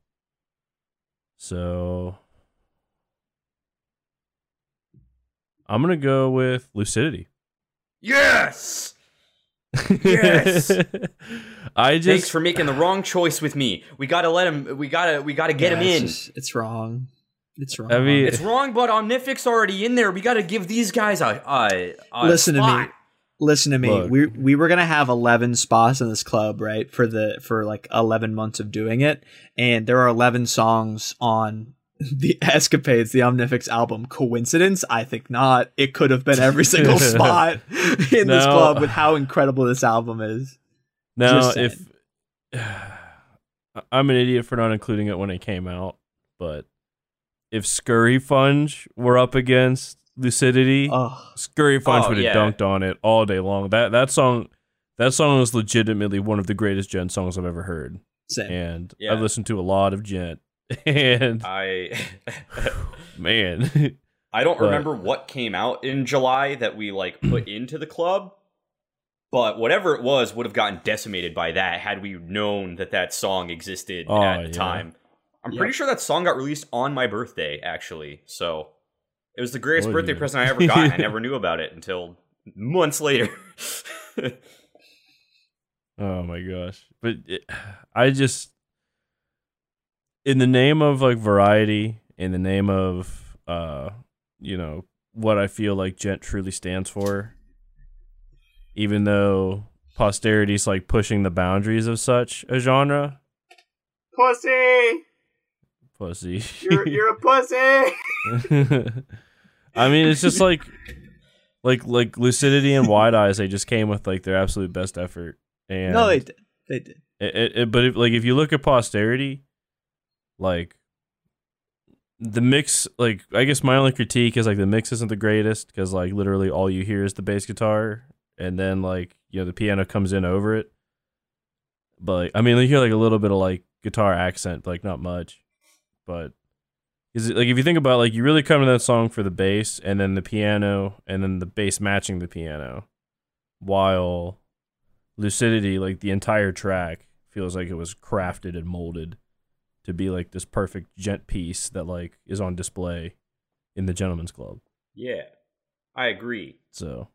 So I'm gonna go with Lucidity. Yes. Yes. I just Thanks for making the wrong choice with me. We gotta let him. We gotta. We gotta get Yeah, him it's in. just- it's wrong. It's wrong. I mean- It's wrong, but Omnific's already in there. We gotta give these guys a. a, a Listen to me. Listen to me. Look. We we were gonna have eleven spots in this club, right? For the for like eleven months of doing it, and there are eleven songs on the Escapades, the Omnific's album. Coincidence? I think not. It could have been every single spot in this club with how incredible this album is. Now, if I'm an idiot for not including it when it came out, but if Scurry Funge were up against Lucidity, Oh, Scurry Funge Oh, would have yeah. dunked on it all day long. That that song, that song is legitimately one of the greatest Djent songs I've ever heard, same. and Yeah. I've listened to a lot of Djent. And I. man, I don't But- remember what came out in July that we like put into the club, but whatever it was would have gotten decimated by that had we known that that song existed Oh, at the yeah. time. I'm Yep. pretty sure that song got released on my birthday, actually. So it was the greatest birthday yeah. present I ever got. I never knew about it until months later. Oh my gosh. But it, I just in the name of like variety, in the name of uh, you know, what I feel like djent truly stands for, even though posterity's like pushing the boundaries of such a genre, Pussy, pussy. you're a pussy. I mean, it's just like like like lucidity and wide eyes they just came with like their absolute best effort. And No, they did. They did. It, it, it- but if, like if you look at posterity, like the mix, like I guess my only critique is like the mix isn't the greatest because like literally all you hear is the bass guitar, and then like you know the piano comes in over it. But like, I mean, you hear like a little bit of like guitar accent, but like not much. But is it like if you think about like you really come to that song for the bass and then the piano and then the bass matching the piano, while lucidity like the entire track feels like it was crafted and molded to be like this perfect djent piece that like is on display in the gentleman's club yeah, I agree. so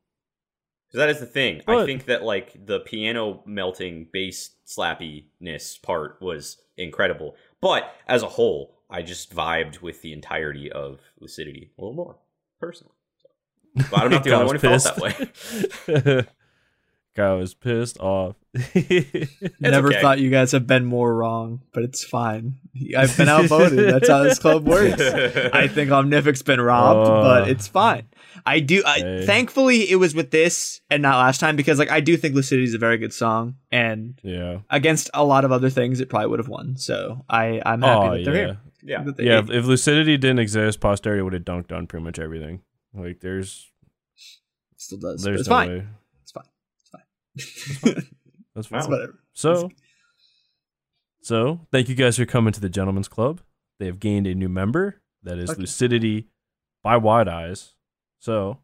Because that is the thing. I think that like the piano melting bass slappiness part was incredible. But as a whole, I just vibed with the entirety of Lucidity a little more, personally. So. But I'm not the only one who felt that way. way guy was pissed off Never okay. thought you guys have been more wrong, but it's fine. I've been outvoted. That's how this club works. I think Omnific's been robbed, Uh. but it's fine. I do. I, Hey. Thankfully, it was with this and not last time because, like, I do think Lucidity is a very good song, and yeah against a lot of other things, it probably would have won. So I, I'm happy oh that they're yeah here. Yeah. Yeah if, if lucidity didn't exist posterity would have dunked on pretty much everything like there's it still does. there's it's no fine. way It's fine. It's fine. that's it's fine whatever. So, so thank you guys for coming to the Gentleman's Club. They have gained a new member that is Fuck yeah. Lucidity by Wide Eyes. So,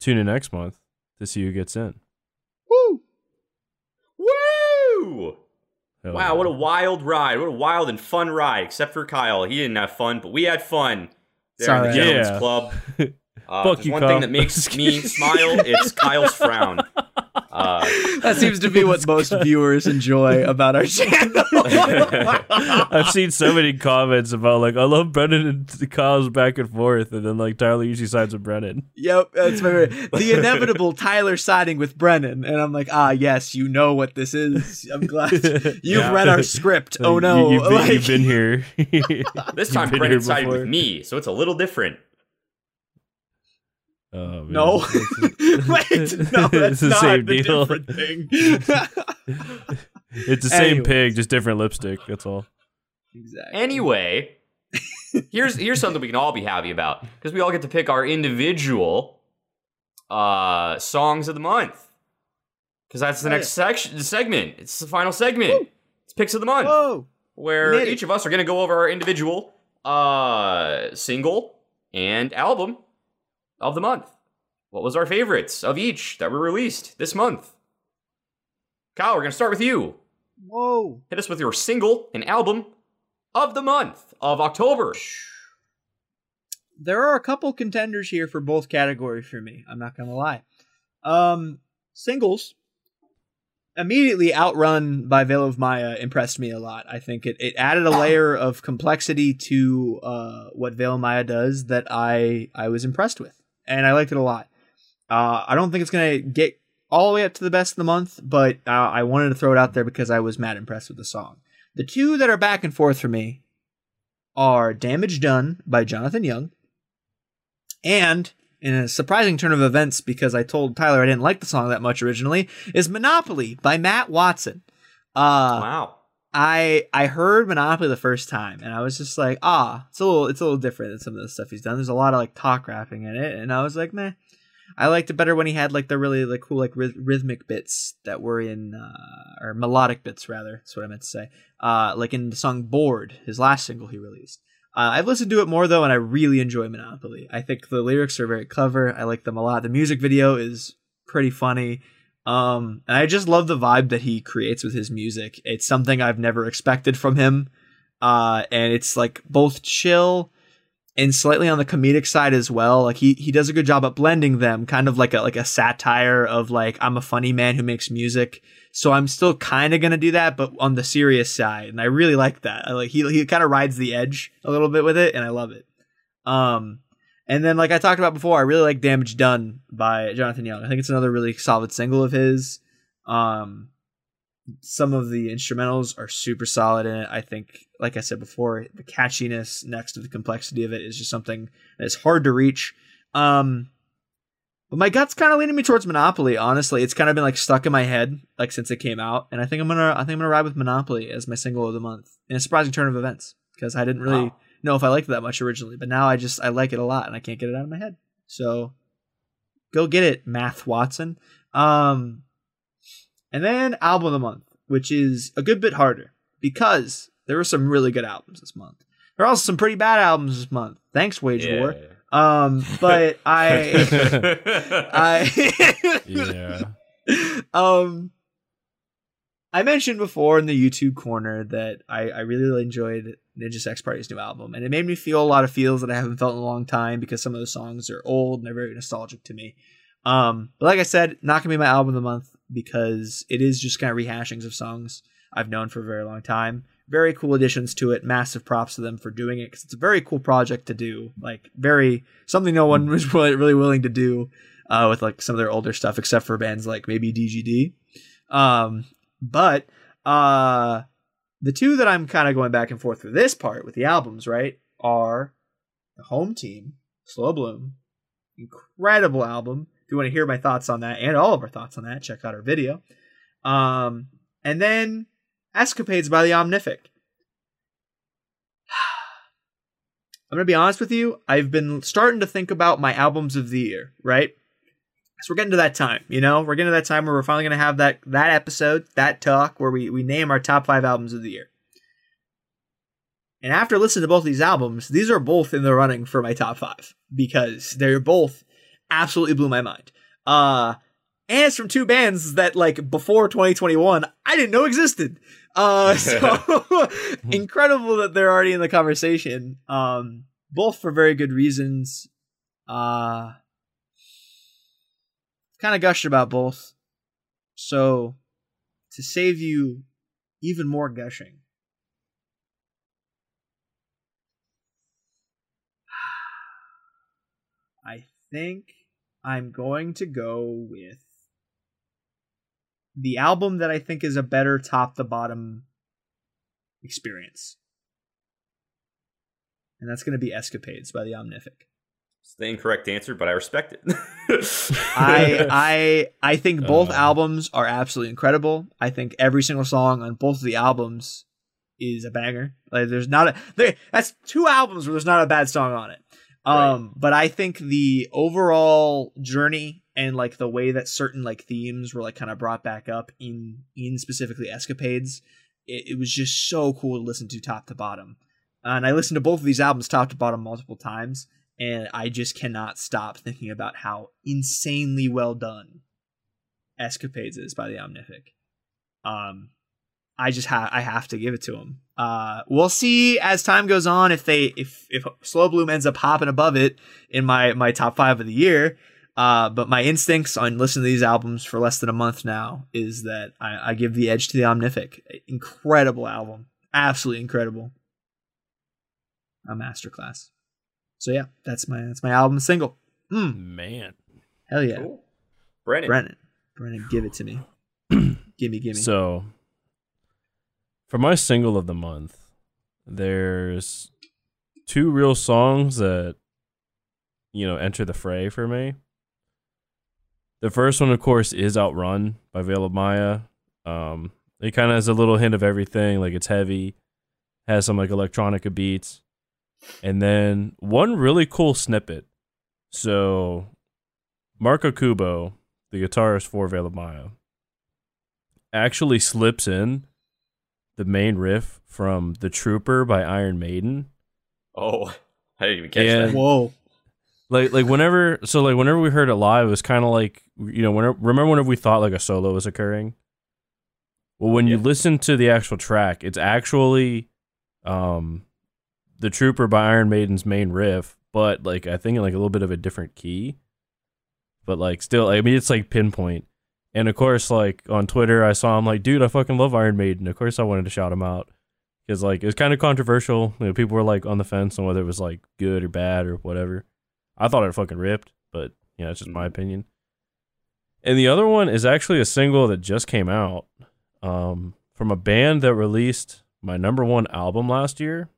tune in next month to see who gets in. Woo! Woo! Hell Wow, what a wild ride. What a wild and fun ride. Except for Kyle. He didn't have fun, but we had fun. There in the Sorry. Gentleman's Yeah. Club. Uh, Fuck you, one Kyle. thing that makes me smile, it's Kyle's frown. Uh, that seems to be what most viewers enjoy about our channel. I've seen so many comments about like I love Brennan and Kyle's back and forth, and then like Tyler usually sides with Brennan. Yep, that's my favorite. The inevitable Tyler siding with Brennan, and I'm like, ah, yes, you know what this is. I'm glad you've Yeah. read our script. oh no, you, have been, Like- you've been here. this time been Brennan sided with me, so it's a little different. Oh, man. no, wait, no, that's It's the not same the deal. different thing. It's the same Anyways. pig, just different lipstick. That's all. exactly. Anyway, here's here's something we can all be happy about because we all get to pick our individual uh songs of the month. Because that's the Oh, next section segment. It's the final segment. It's picks of the month. Whoa. where Made it. each of us are going to go over our individual uh single and album of the month. What was our favorites of each that were released this month? Kyle, we're going to start with you. Whoa. Hit us with your single and album of the month of October. There are a couple contenders here for both categories for me. I'm not gonna lie. Um, singles immediately outrun by Veil of Maya impressed me a lot. I think it, it added a layer of complexity to uh, what Veil of Maya does that I I was impressed with, and I liked it a lot. Uh, I don't think it's gonna get all the way up to the best of the month, but uh, I wanted to throw it out there because I was mad impressed with the song. The two that are back and forth for me are Damage Done by Jonathan Young and in a surprising turn of events because I told Tyler I didn't like the song that much originally, is Monopoly by Matt Watson. Uh Wow. I I heard Monopoly the first time and I was just like, ah, it's a little it's a little different than some of the stuff he's done. There's a lot of like talk rapping in it, and I was like, meh. I liked it better when he had like the really like cool like ryth- rhythmic bits that were in uh, or melodic bits rather. That's what I meant to say. Uh, like in the song "Bored," his last single he released. Uh, I've listened to it more though, and I really enjoy Monopoly. I think the lyrics are very clever. I like them a lot. The music video is pretty funny. Um, and I just love the vibe that he creates with his music. It's something I've never expected from him. Uh, and it's like both chill and slightly on the comedic side as well. Like he he does a good job at blending them, kind of like a like a satire of like I'm a funny man who makes music. So I'm still kind of gonna do that, but on the serious side, and I really like that. I like he he kind of rides the edge a little bit with it, and I love it. Um, and then like I talked about before, I really like "Damage Done" by Jonathan Young. I think it's another really solid single of his. Um, some of the instrumentals are super solid in it. I think, like I said before, the catchiness next to the complexity of it is just something that is hard to reach. Um, but my gut's kind of leaning me towards Monopoly. Honestly, it's kind of been like stuck in my head like since it came out, and I think I'm gonna I think I'm gonna ride with Monopoly as my single of the month in a surprising turn of events because I didn't really Wow. Know if I liked it that much originally, but now I just I like it a lot and I can't get it out of my head. So go get it, Matt Watson. Um, and then album of the month, which is a good bit harder because there were some really good albums this month. There are also some pretty bad albums this month. Thanks, Wage War. Um, but I, I, Yeah. um, I mentioned before in the YouTube corner that I, I really enjoyed Ninja Sex Party's new album, and it made me feel a lot of feels that I haven't felt in a long time because some of the songs are old and they're very nostalgic to me. Um, but like I said, not gonna be my album of the month because it is just kind of rehashings of songs I've known for a very long time. Very cool additions to it. Massive props to them for doing it because it's a very cool project to do. Like very something no one was really, really willing to do uh, with like some of their older stuff, except for bands like maybe DGD. Um, but uh, the two that I'm kind of going back and forth for this part with the albums, right, are the Home Team, Slow Bloom, incredible album. If you want to hear my thoughts on that and all of our thoughts on that, check out our video. Um, and then Escapades by the Omnific. I'm gonna be honest with you. I've been starting to think about my albums of the year, right? So we're getting to that time, you know. We're getting to that time where we're finally gonna have that that episode, that talk, where we we name our top five albums of the year. And after listening to both these albums, these are both in the running for my top five because they're both absolutely blew my mind. Uh, and it's from two bands that like before 2021 I didn't know existed. Uh, so incredible that they're already in the conversation. Um, both for very good reasons. Uh, kind of gushed about both. So, to save you even more gushing, I think I'm going to go with the album that I think is a better top to bottom experience. And that's going to be Escapades by the Omnific. It's the incorrect answer, but I respect it. I I I think both Uh. albums are absolutely incredible. I think every single song on both of the albums is a banger. Like there's not a there, that's two albums where there's not a bad song on it. Um but I think the overall journey and like the way that certain like themes were like kind of brought back up in in specifically escapades it, it was just so cool to listen to top to bottom. And I listened to both of these albums top to bottom multiple times and I just cannot stop thinking about how insanely well done Escapades is by the Omnific. Um, I just have I have to give it to him. Uh, we'll see as time goes on if they if if Slow Bloom ends up hopping above it in my my top five of the year. Uh, but my instincts on listening to these albums for less than a month now is that I, I give the edge to the Omnific. Incredible album, absolutely incredible. A masterclass. So yeah, that's my that's my album single. Mm, Man. hell yeah, Cool. Brennan. Brennan, Brennan, give it to me. gimme, gimme. So, for my single of the month, there's two real songs that, you know, enter the fray for me. The first one, of course, is Outrun by Veil of Maya. Um, it kind of has a little hint of everything. Like, it's heavy, has some, like, electronica beats. And then one really cool snippet. So, Marc Okubo, the guitarist for Veil of Maya, actually slips in the main riff from The Trooper by Iron Maiden. Oh, I didn't even catch Yeah. that. Whoa. Like like whenever so like whenever we heard it live, it was kind of like you know whenever remember whenever we thought like a solo was occurring. Well, when you listen to the actual track, it's actually um the Trooper by Iron Maiden's main riff, but like I think in like a little bit of a different key. But like still, I mean it's like pinpoint. And of course, like on Twitter, I saw him like, dude, I fucking love Iron Maiden. Of course, I wanted to shout him out because like it was kind of controversial. You know, people were like on the fence on whether it was like good or bad or whatever. I thought it fucking ripped, but you know, it's just my opinion. And the other one is actually a single that just came out um, from a band that released my number one album last year,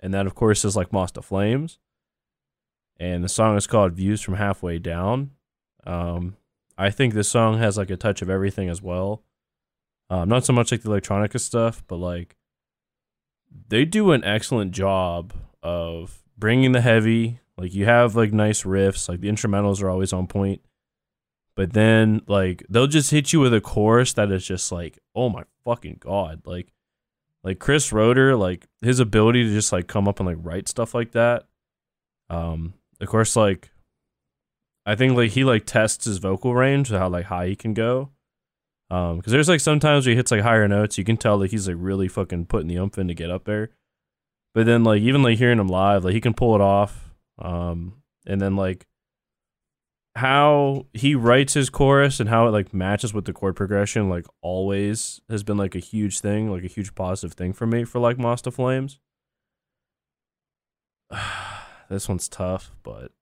and that of course is like Moths to Flames. And the song is called "Views from Halfway Down." Um, I think this song has like a touch of everything as well. Um, not so much like the electronica stuff, but like they do an excellent job of bringing the heavy. Like you have like nice riffs, like the instrumentals are always on point. But then like they'll just hit you with a chorus that is just like, oh my fucking god, like like Chris Roetter, like his ability to just like come up and like write stuff like that. Um, of course, like I think like he like tests his vocal range, how like high he can go. Um, because there's like sometimes where he hits like higher notes, you can tell that he's like really fucking putting the umph in to get up there. But then like even like hearing him live, like he can pull it off. Um, and then like how he writes his chorus and how it like matches with the chord progression, like always has been like a huge thing, like a huge positive thing for me for like Moths to Flames. this one's tough, but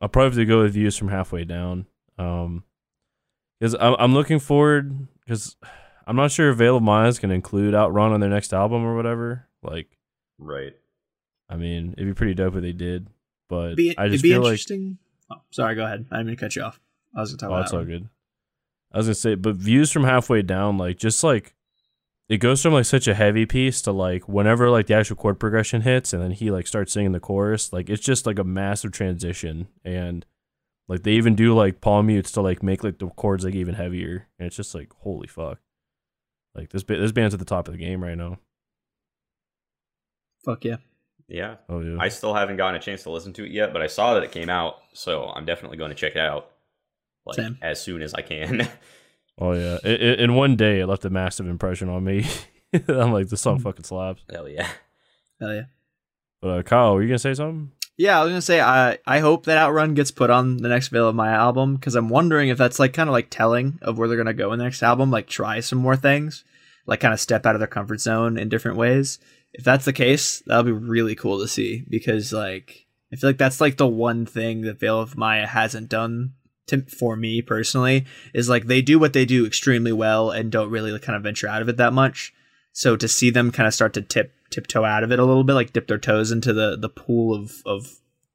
I'll probably have to go with views from halfway down. Um, because I'm I'm looking forward because I'm not sure if Veil of Maya is gonna include Outrun on their next album or whatever. Like, Right. I mean, it'd be pretty dope if they did, but Be, I it'd just be feel like interesting. Oh, sorry, go ahead. I didn't mean to cut you off. I was gonna talk oh, about it's that all one. good. I was gonna say, but views from halfway down, like just like it goes from like such a heavy piece to like whenever like the actual chord progression hits and then he like starts singing the chorus, like it's just like a massive transition and like they even do like palm mutes to like make like the chords like even heavier and it's just like holy fuck. Like this this band's at the top of the game right now. Fuck yeah. Yeah. Oh yeah. I still haven't gotten a chance to listen to it yet, but I saw that it came out, so I'm definitely going to check it out. Like Same. as soon as I can. oh yeah. I- I- in one day it left a massive impression on me. I'm like this song fucking slaps. Hell yeah. Hell yeah. But uh, Kyle, were you gonna say something? Yeah, I was gonna say I I hope that Outrun gets put on the next Veil of Maya album because I'm wondering if that's like kind of like telling of where they're gonna go in the next album. Like try some more things, like kind of step out of their comfort zone in different ways. If that's the case, that'll be really cool to see because like I feel like that's like the one thing that Veil of Maya hasn't done to, for me personally is like they do what they do extremely well and don't really like, kind of venture out of it that much. So to see them kind of start to tip tiptoe out of it a little bit, like dip their toes into the the pool of of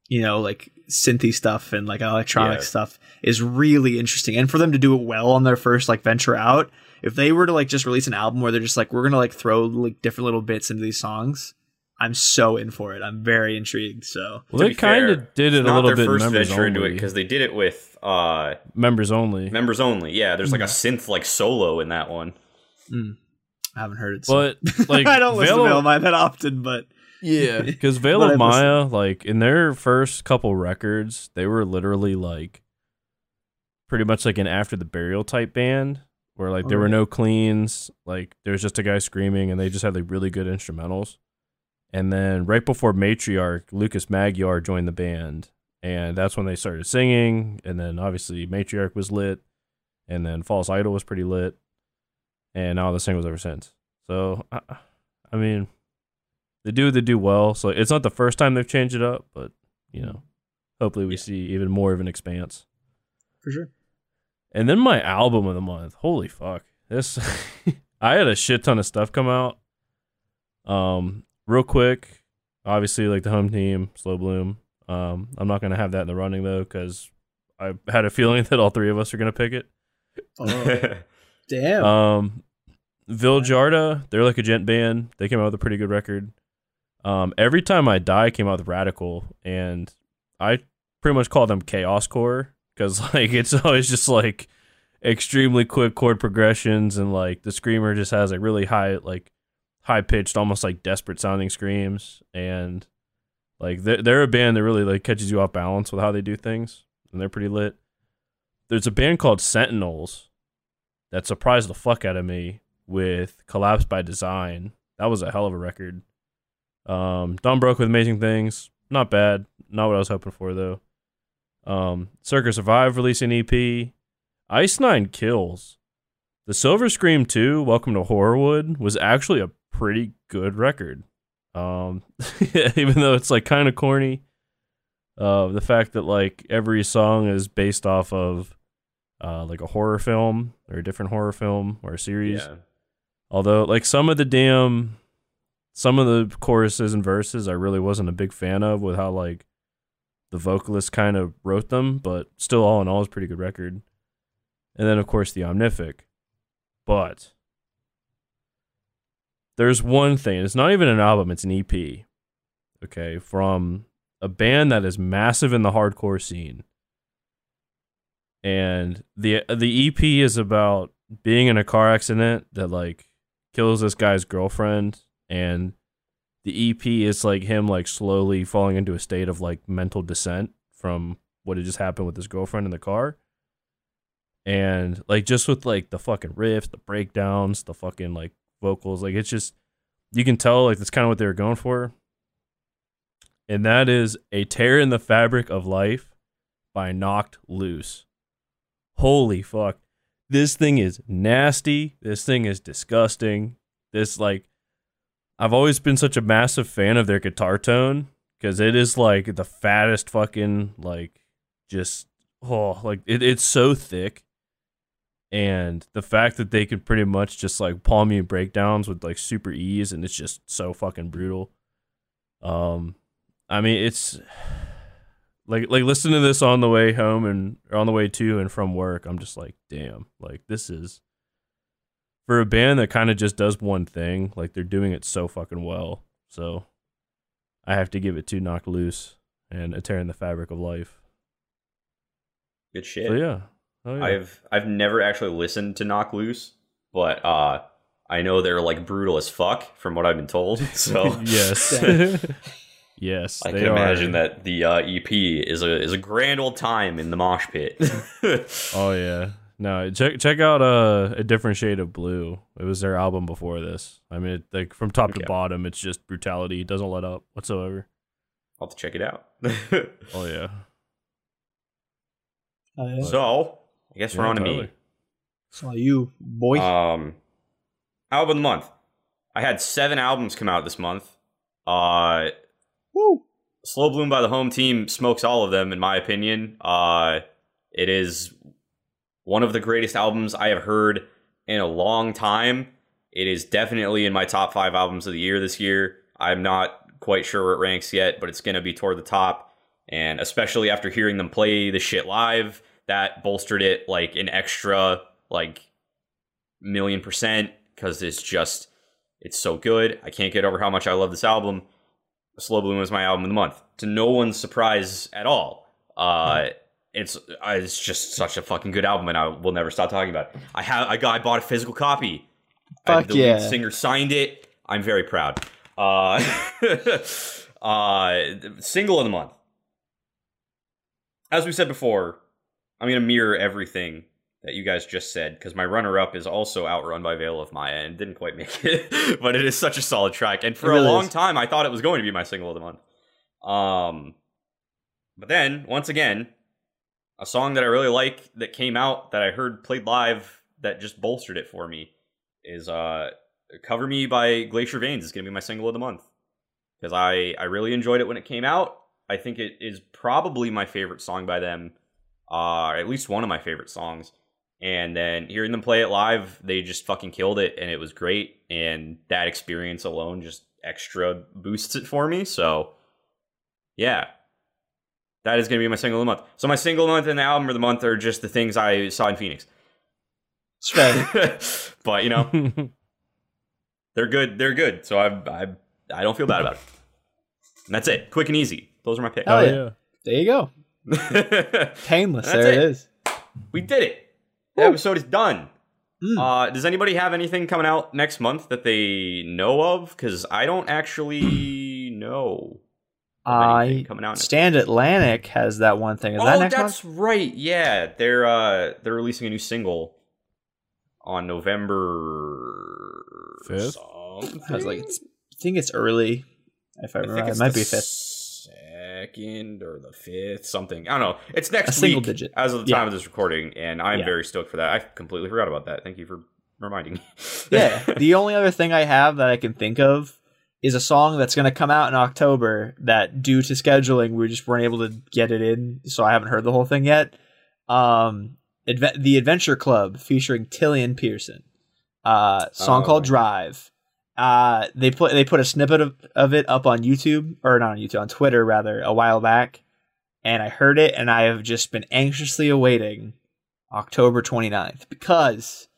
you know like synthy stuff and like electronic Yeah. stuff is really interesting. And for them to do it well on their first like venture out, if they were to like just release an album where they're just like we're gonna like throw like different little bits into these songs, I'm so in for it. I'm very intrigued. So Well, they kind of did it a little bit first members venture into it because they did it with uh members only. members only. Yeah, there's like a synth like solo in that one. I haven't heard it. So. But like I don't listen Veil to of- Veil of Maya that often, but Yeah, because Veil of Maya, like in their first couple records, they were literally like pretty much like an after the burial type band, where like there were no cleans, like there was just a guy screaming, and they just had like really good instrumentals. And then right before Matriarch, Lukas Magyar joined the band, and that's when they started singing. And then obviously Matriarch was lit, and then False Idol was pretty lit, and all the singles ever since. So, I, I mean, they do they do well. So it's not the first time they've changed it up, but you know, hopefully we Yeah. see even more of an expanse. for sure. And then my album of the month. Holy fuck. This I had a shit ton of stuff come out. Um real quick, obviously like the home team, Slow Bloom. Um I'm not going to have that in the running though cuz I had a feeling that all three of us are going to pick it. Oh, damn. Um, Vildhjarta, they're like a djent band. They came out with a pretty good record. Um, Every Time I Die came out with Radical, and I pretty much call them Chaos Core because like it's always just like extremely quick chord progressions, and like the screamer just has like really high, like high pitched, almost like desperate sounding screams, and like they're, they're a band that really like catches you off balance with how they do things, and they're pretty lit. There's a band called Sentinels that surprised the fuck out of me with Collapse by Design. That was a hell of a record. Um, Don Broco with Amazing Things, not bad. Not what I was hoping for though. Um, Circa Survive releasing EP. Ice Nine Kills. The Silver Scream 2, Welcome to Horrorwood, was actually a pretty good record. Um, even though it's like kind of corny. Uh, the fact that like every song is based off of uh, like a horror film or a different horror film or a series. yeah. Although, like some of the damn, some of the choruses and verses, I really wasn't a big fan of with how like the vocalist kind of wrote them. But still, all in all, is pretty good record. And then, of course, the Omnific. But there's one thing. It's not even an album. It's an EP. Okay, from a band that is massive in the hardcore scene. And the the EP is about being in a car accident that like kills this guy's girlfriend and the EP is like him like slowly falling into a state of like mental descent from what had just happened with his girlfriend in the car. And like just with like the fucking riffs, the breakdowns, the fucking like vocals, like it's just you can tell like that's kind of what they were going for. And that is a tear in the fabric of life by Knocked Loose. Holy fuck. This thing is nasty. This thing is disgusting. This like I've always been such a massive fan of their guitar tone because it is like the fattest fucking like just oh like it, it's so thick. And the fact that they could pretty much just like palm you breakdowns with like super ease and it's just so fucking brutal. Um i mean it's like like listen to this on the way home and on the way to and from work i'm just like damn like this is for a band that kind of just does one thing like they're doing it so fucking well so i have to give it to knock loose and a tear in the fabric of life Good shit. so yeah oh, yeah. I've I've never actually listened to Knock Loose, but uh I know they're like brutal as fuck from what I've been told. So yes yes I can are. imagine that the uh, EP is a is a grand old time in the mosh pit. Oh yeah. No, check check out uh, a different shade of blue. It was their album before this. I mean, it, like from top Okay. to bottom, it's just brutality. It doesn't let up whatsoever. I'll have to check it out. Oh yeah. Oh, yeah. so I guess we're Yeah, on to me. totally. Saw you, boy. Um, album of the month. I had seven albums come out this month. Uh, Woo. Slow Bloom by the home team smokes all of them, in my opinion. Uh, it is one of the greatest albums I have heard in a long time. It is definitely in my top five albums of the year this year. I'm not quite sure where it ranks yet, but it's going to be toward the top. And especially after hearing them play the shit live, that bolstered it like an extra like million percent because it's just it's so good. I can't get over how much I love this album. Slow Bloom was my album of the month. To no one's surprise at all. Uh, it's uh, it's just such a fucking good album, and I will never stop talking about it. I have I got I bought a physical copy. I- Fuck the yeah. lead singer signed it. I'm very proud. Uh, uh, single of the month. As we said before, I'm gonna mirror everything that you guys just said because my runner-up is also outrun by Veil of Maya and didn't quite make it, but it is such a solid track. And for really a long is. time, I thought it was going to be my single of the month. Um, but then once again, a song that I really like that came out that I heard played live that just bolstered it for me is uh "Cover Me" by Glacier Veins. is gonna be my single of the month because I I really enjoyed it when it came out. I think it is probably my favorite song by them, uh, at least one of my favorite songs. And then hearing them play it live, they just fucking killed it, and it was great. And that experience alone just extra boosts it for me. So, yeah, that is gonna be my single of the month. So my single month and the album of the month are just the things I saw in Phoenix. But you know, they're good. They're good. So I I I don't feel bad about it. And that's it. Quick and easy. Those are my picks. Hell Oh yeah. yeah. there you go. Painless. There it it. is. we did it. The episode is done. Mm. Uh, does anybody have anything coming out next month that they know of? Because I don't actually know. Of anything I coming out Stand Atlantic has that one thing. Is oh, that next that's month? right. Yeah, they're uh they're releasing a new single on November Fifth? something. I was like, it's, I think it's early. If I I remember, think it might be fifth. second or the fifth, something. I don't know. It's next A single digit. as of the Yeah. time of this recording, and I'm Yeah. very stoked for that. I completely forgot about that. Thank you for reminding me. yeah. The only other thing I have that I can think of is a song that's going to come out in October that, due to scheduling, we just weren't able to get it in, so I haven't heard the whole thing yet. Um, Adve- the Adventure Club featuring Tilian Pearson. Uh, song Oh, called. Drive. Uh, they put they put a snippet of, of it up on YouTube or not on YouTube on Twitter rather a while back, and I heard it and I have just been anxiously awaiting October 29th because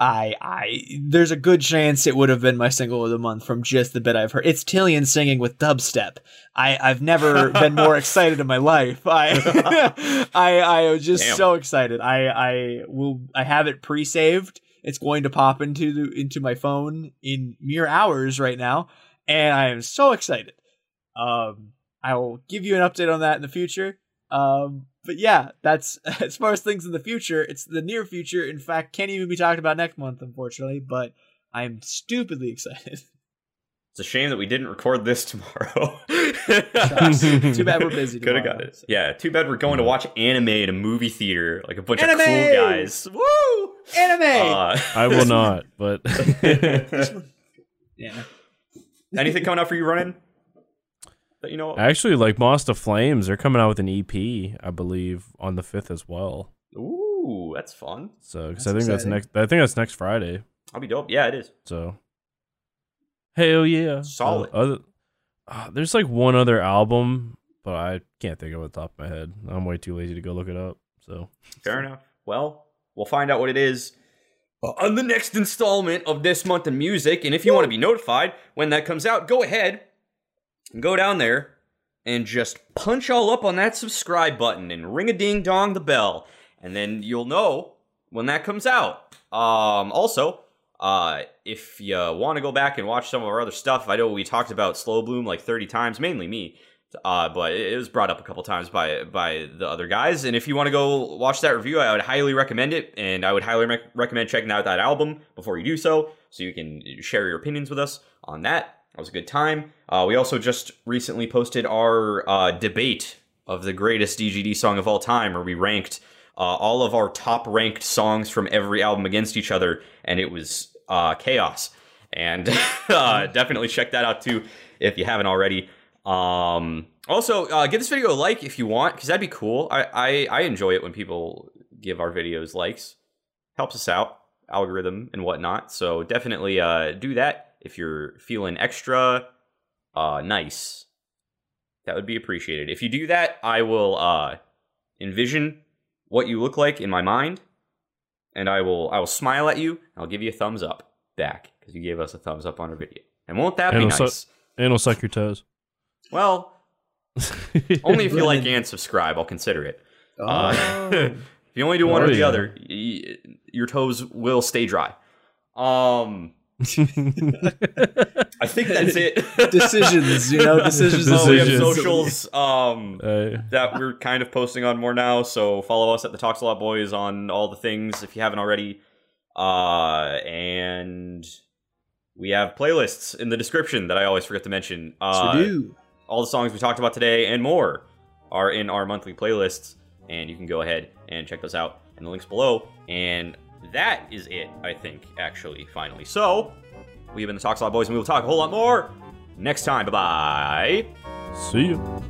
I I there's a good chance it would have been my single of the month from just the bit I've heard. It's Tilian singing with dubstep. I I've never been more excited in my life. I I I was just Damn. so excited. I I will I have it pre-saved. It's going to pop into the, into my phone in mere hours right now, and I am so excited. Um, I will give you an update on that in the future. Um, but yeah, that's as far as things in the future. It's the near future. In fact, can't even be talked about next month, unfortunately. But I'm stupidly excited. It's a shame that we didn't record this tomorrow. Too bad we're busy Could have got it. so. Yeah, too bad we're going to watch anime in a movie theater, like a bunch of Anime! cool guys. Woo! Anime. Uh, I will not, but yeah. anything coming up for you running? That you know? actually, like Moths to Flames, they're coming out with an EP, I believe, on the fifth as well. Ooh, that's fun. So, because I think that's next. I think that's next Friday. I'll be dope. Yeah, it is. So, hell yeah, Solid. Uh, other, uh, there's like one other album, but I can't think of it off the top of my head. I'm way too lazy to go look it up. So, Fair enough. Well, we'll find out what it is on the next installment of this month in music. And if you want to be notified when that comes out, go ahead and go down there and just punch all up on that subscribe button and ring a ding dong the bell. And then you'll know when that comes out. Um, also, uh, if you want to go back and watch some of our other stuff, I know we talked about Slow Bloom like 30 times, mainly me. Uh, but it was brought up a couple times by by the other guys. And if you want to go watch that review, I would highly recommend it. And I would highly rec- recommend checking out that album before you do so, so you can share your opinions with us on that. That was a good time. Uh, we also just recently posted our uh, debate of the greatest DGD song of all time, where we ranked uh, all of our top ranked songs from every album against each other, and it was uh, chaos. And uh, definitely check that out too if you haven't already. Um, also, uh, give this video a like if you want, because that'd be cool. I, I I enjoy it when people give our videos likes. Helps us out, algorithm and whatnot. So definitely do that if you're feeling extra uh, nice. That would be appreciated. If you do that, I will uh, envision what you look like in my mind, and I will I will smile at you. I'll give you a thumbs up back because you gave us a thumbs up on our video. And won't that be And also- nice? And it'll suck your toes. Well, only if you like and subscribe, I'll consider it. Uh, if you only do one Oh, or the yeah. other, y- your toes will stay dry. Um, I think that's it. decisions, you know, decisions. Oh, we have socials um, Uh, that we're kind of posting on more now. So follow us at the Talks a Lot Boys on all the things if you haven't already. Uh, and we have playlists in the description that I always forget to mention. Uh, we do. all the songs we talked about today and more are in our monthly playlists, and you can go ahead and check those out in the links below. And that is it, I think, actually, finally. So, we have been the Talks a Lot Boys, and we will talk a whole lot more next time. Bye bye. see you.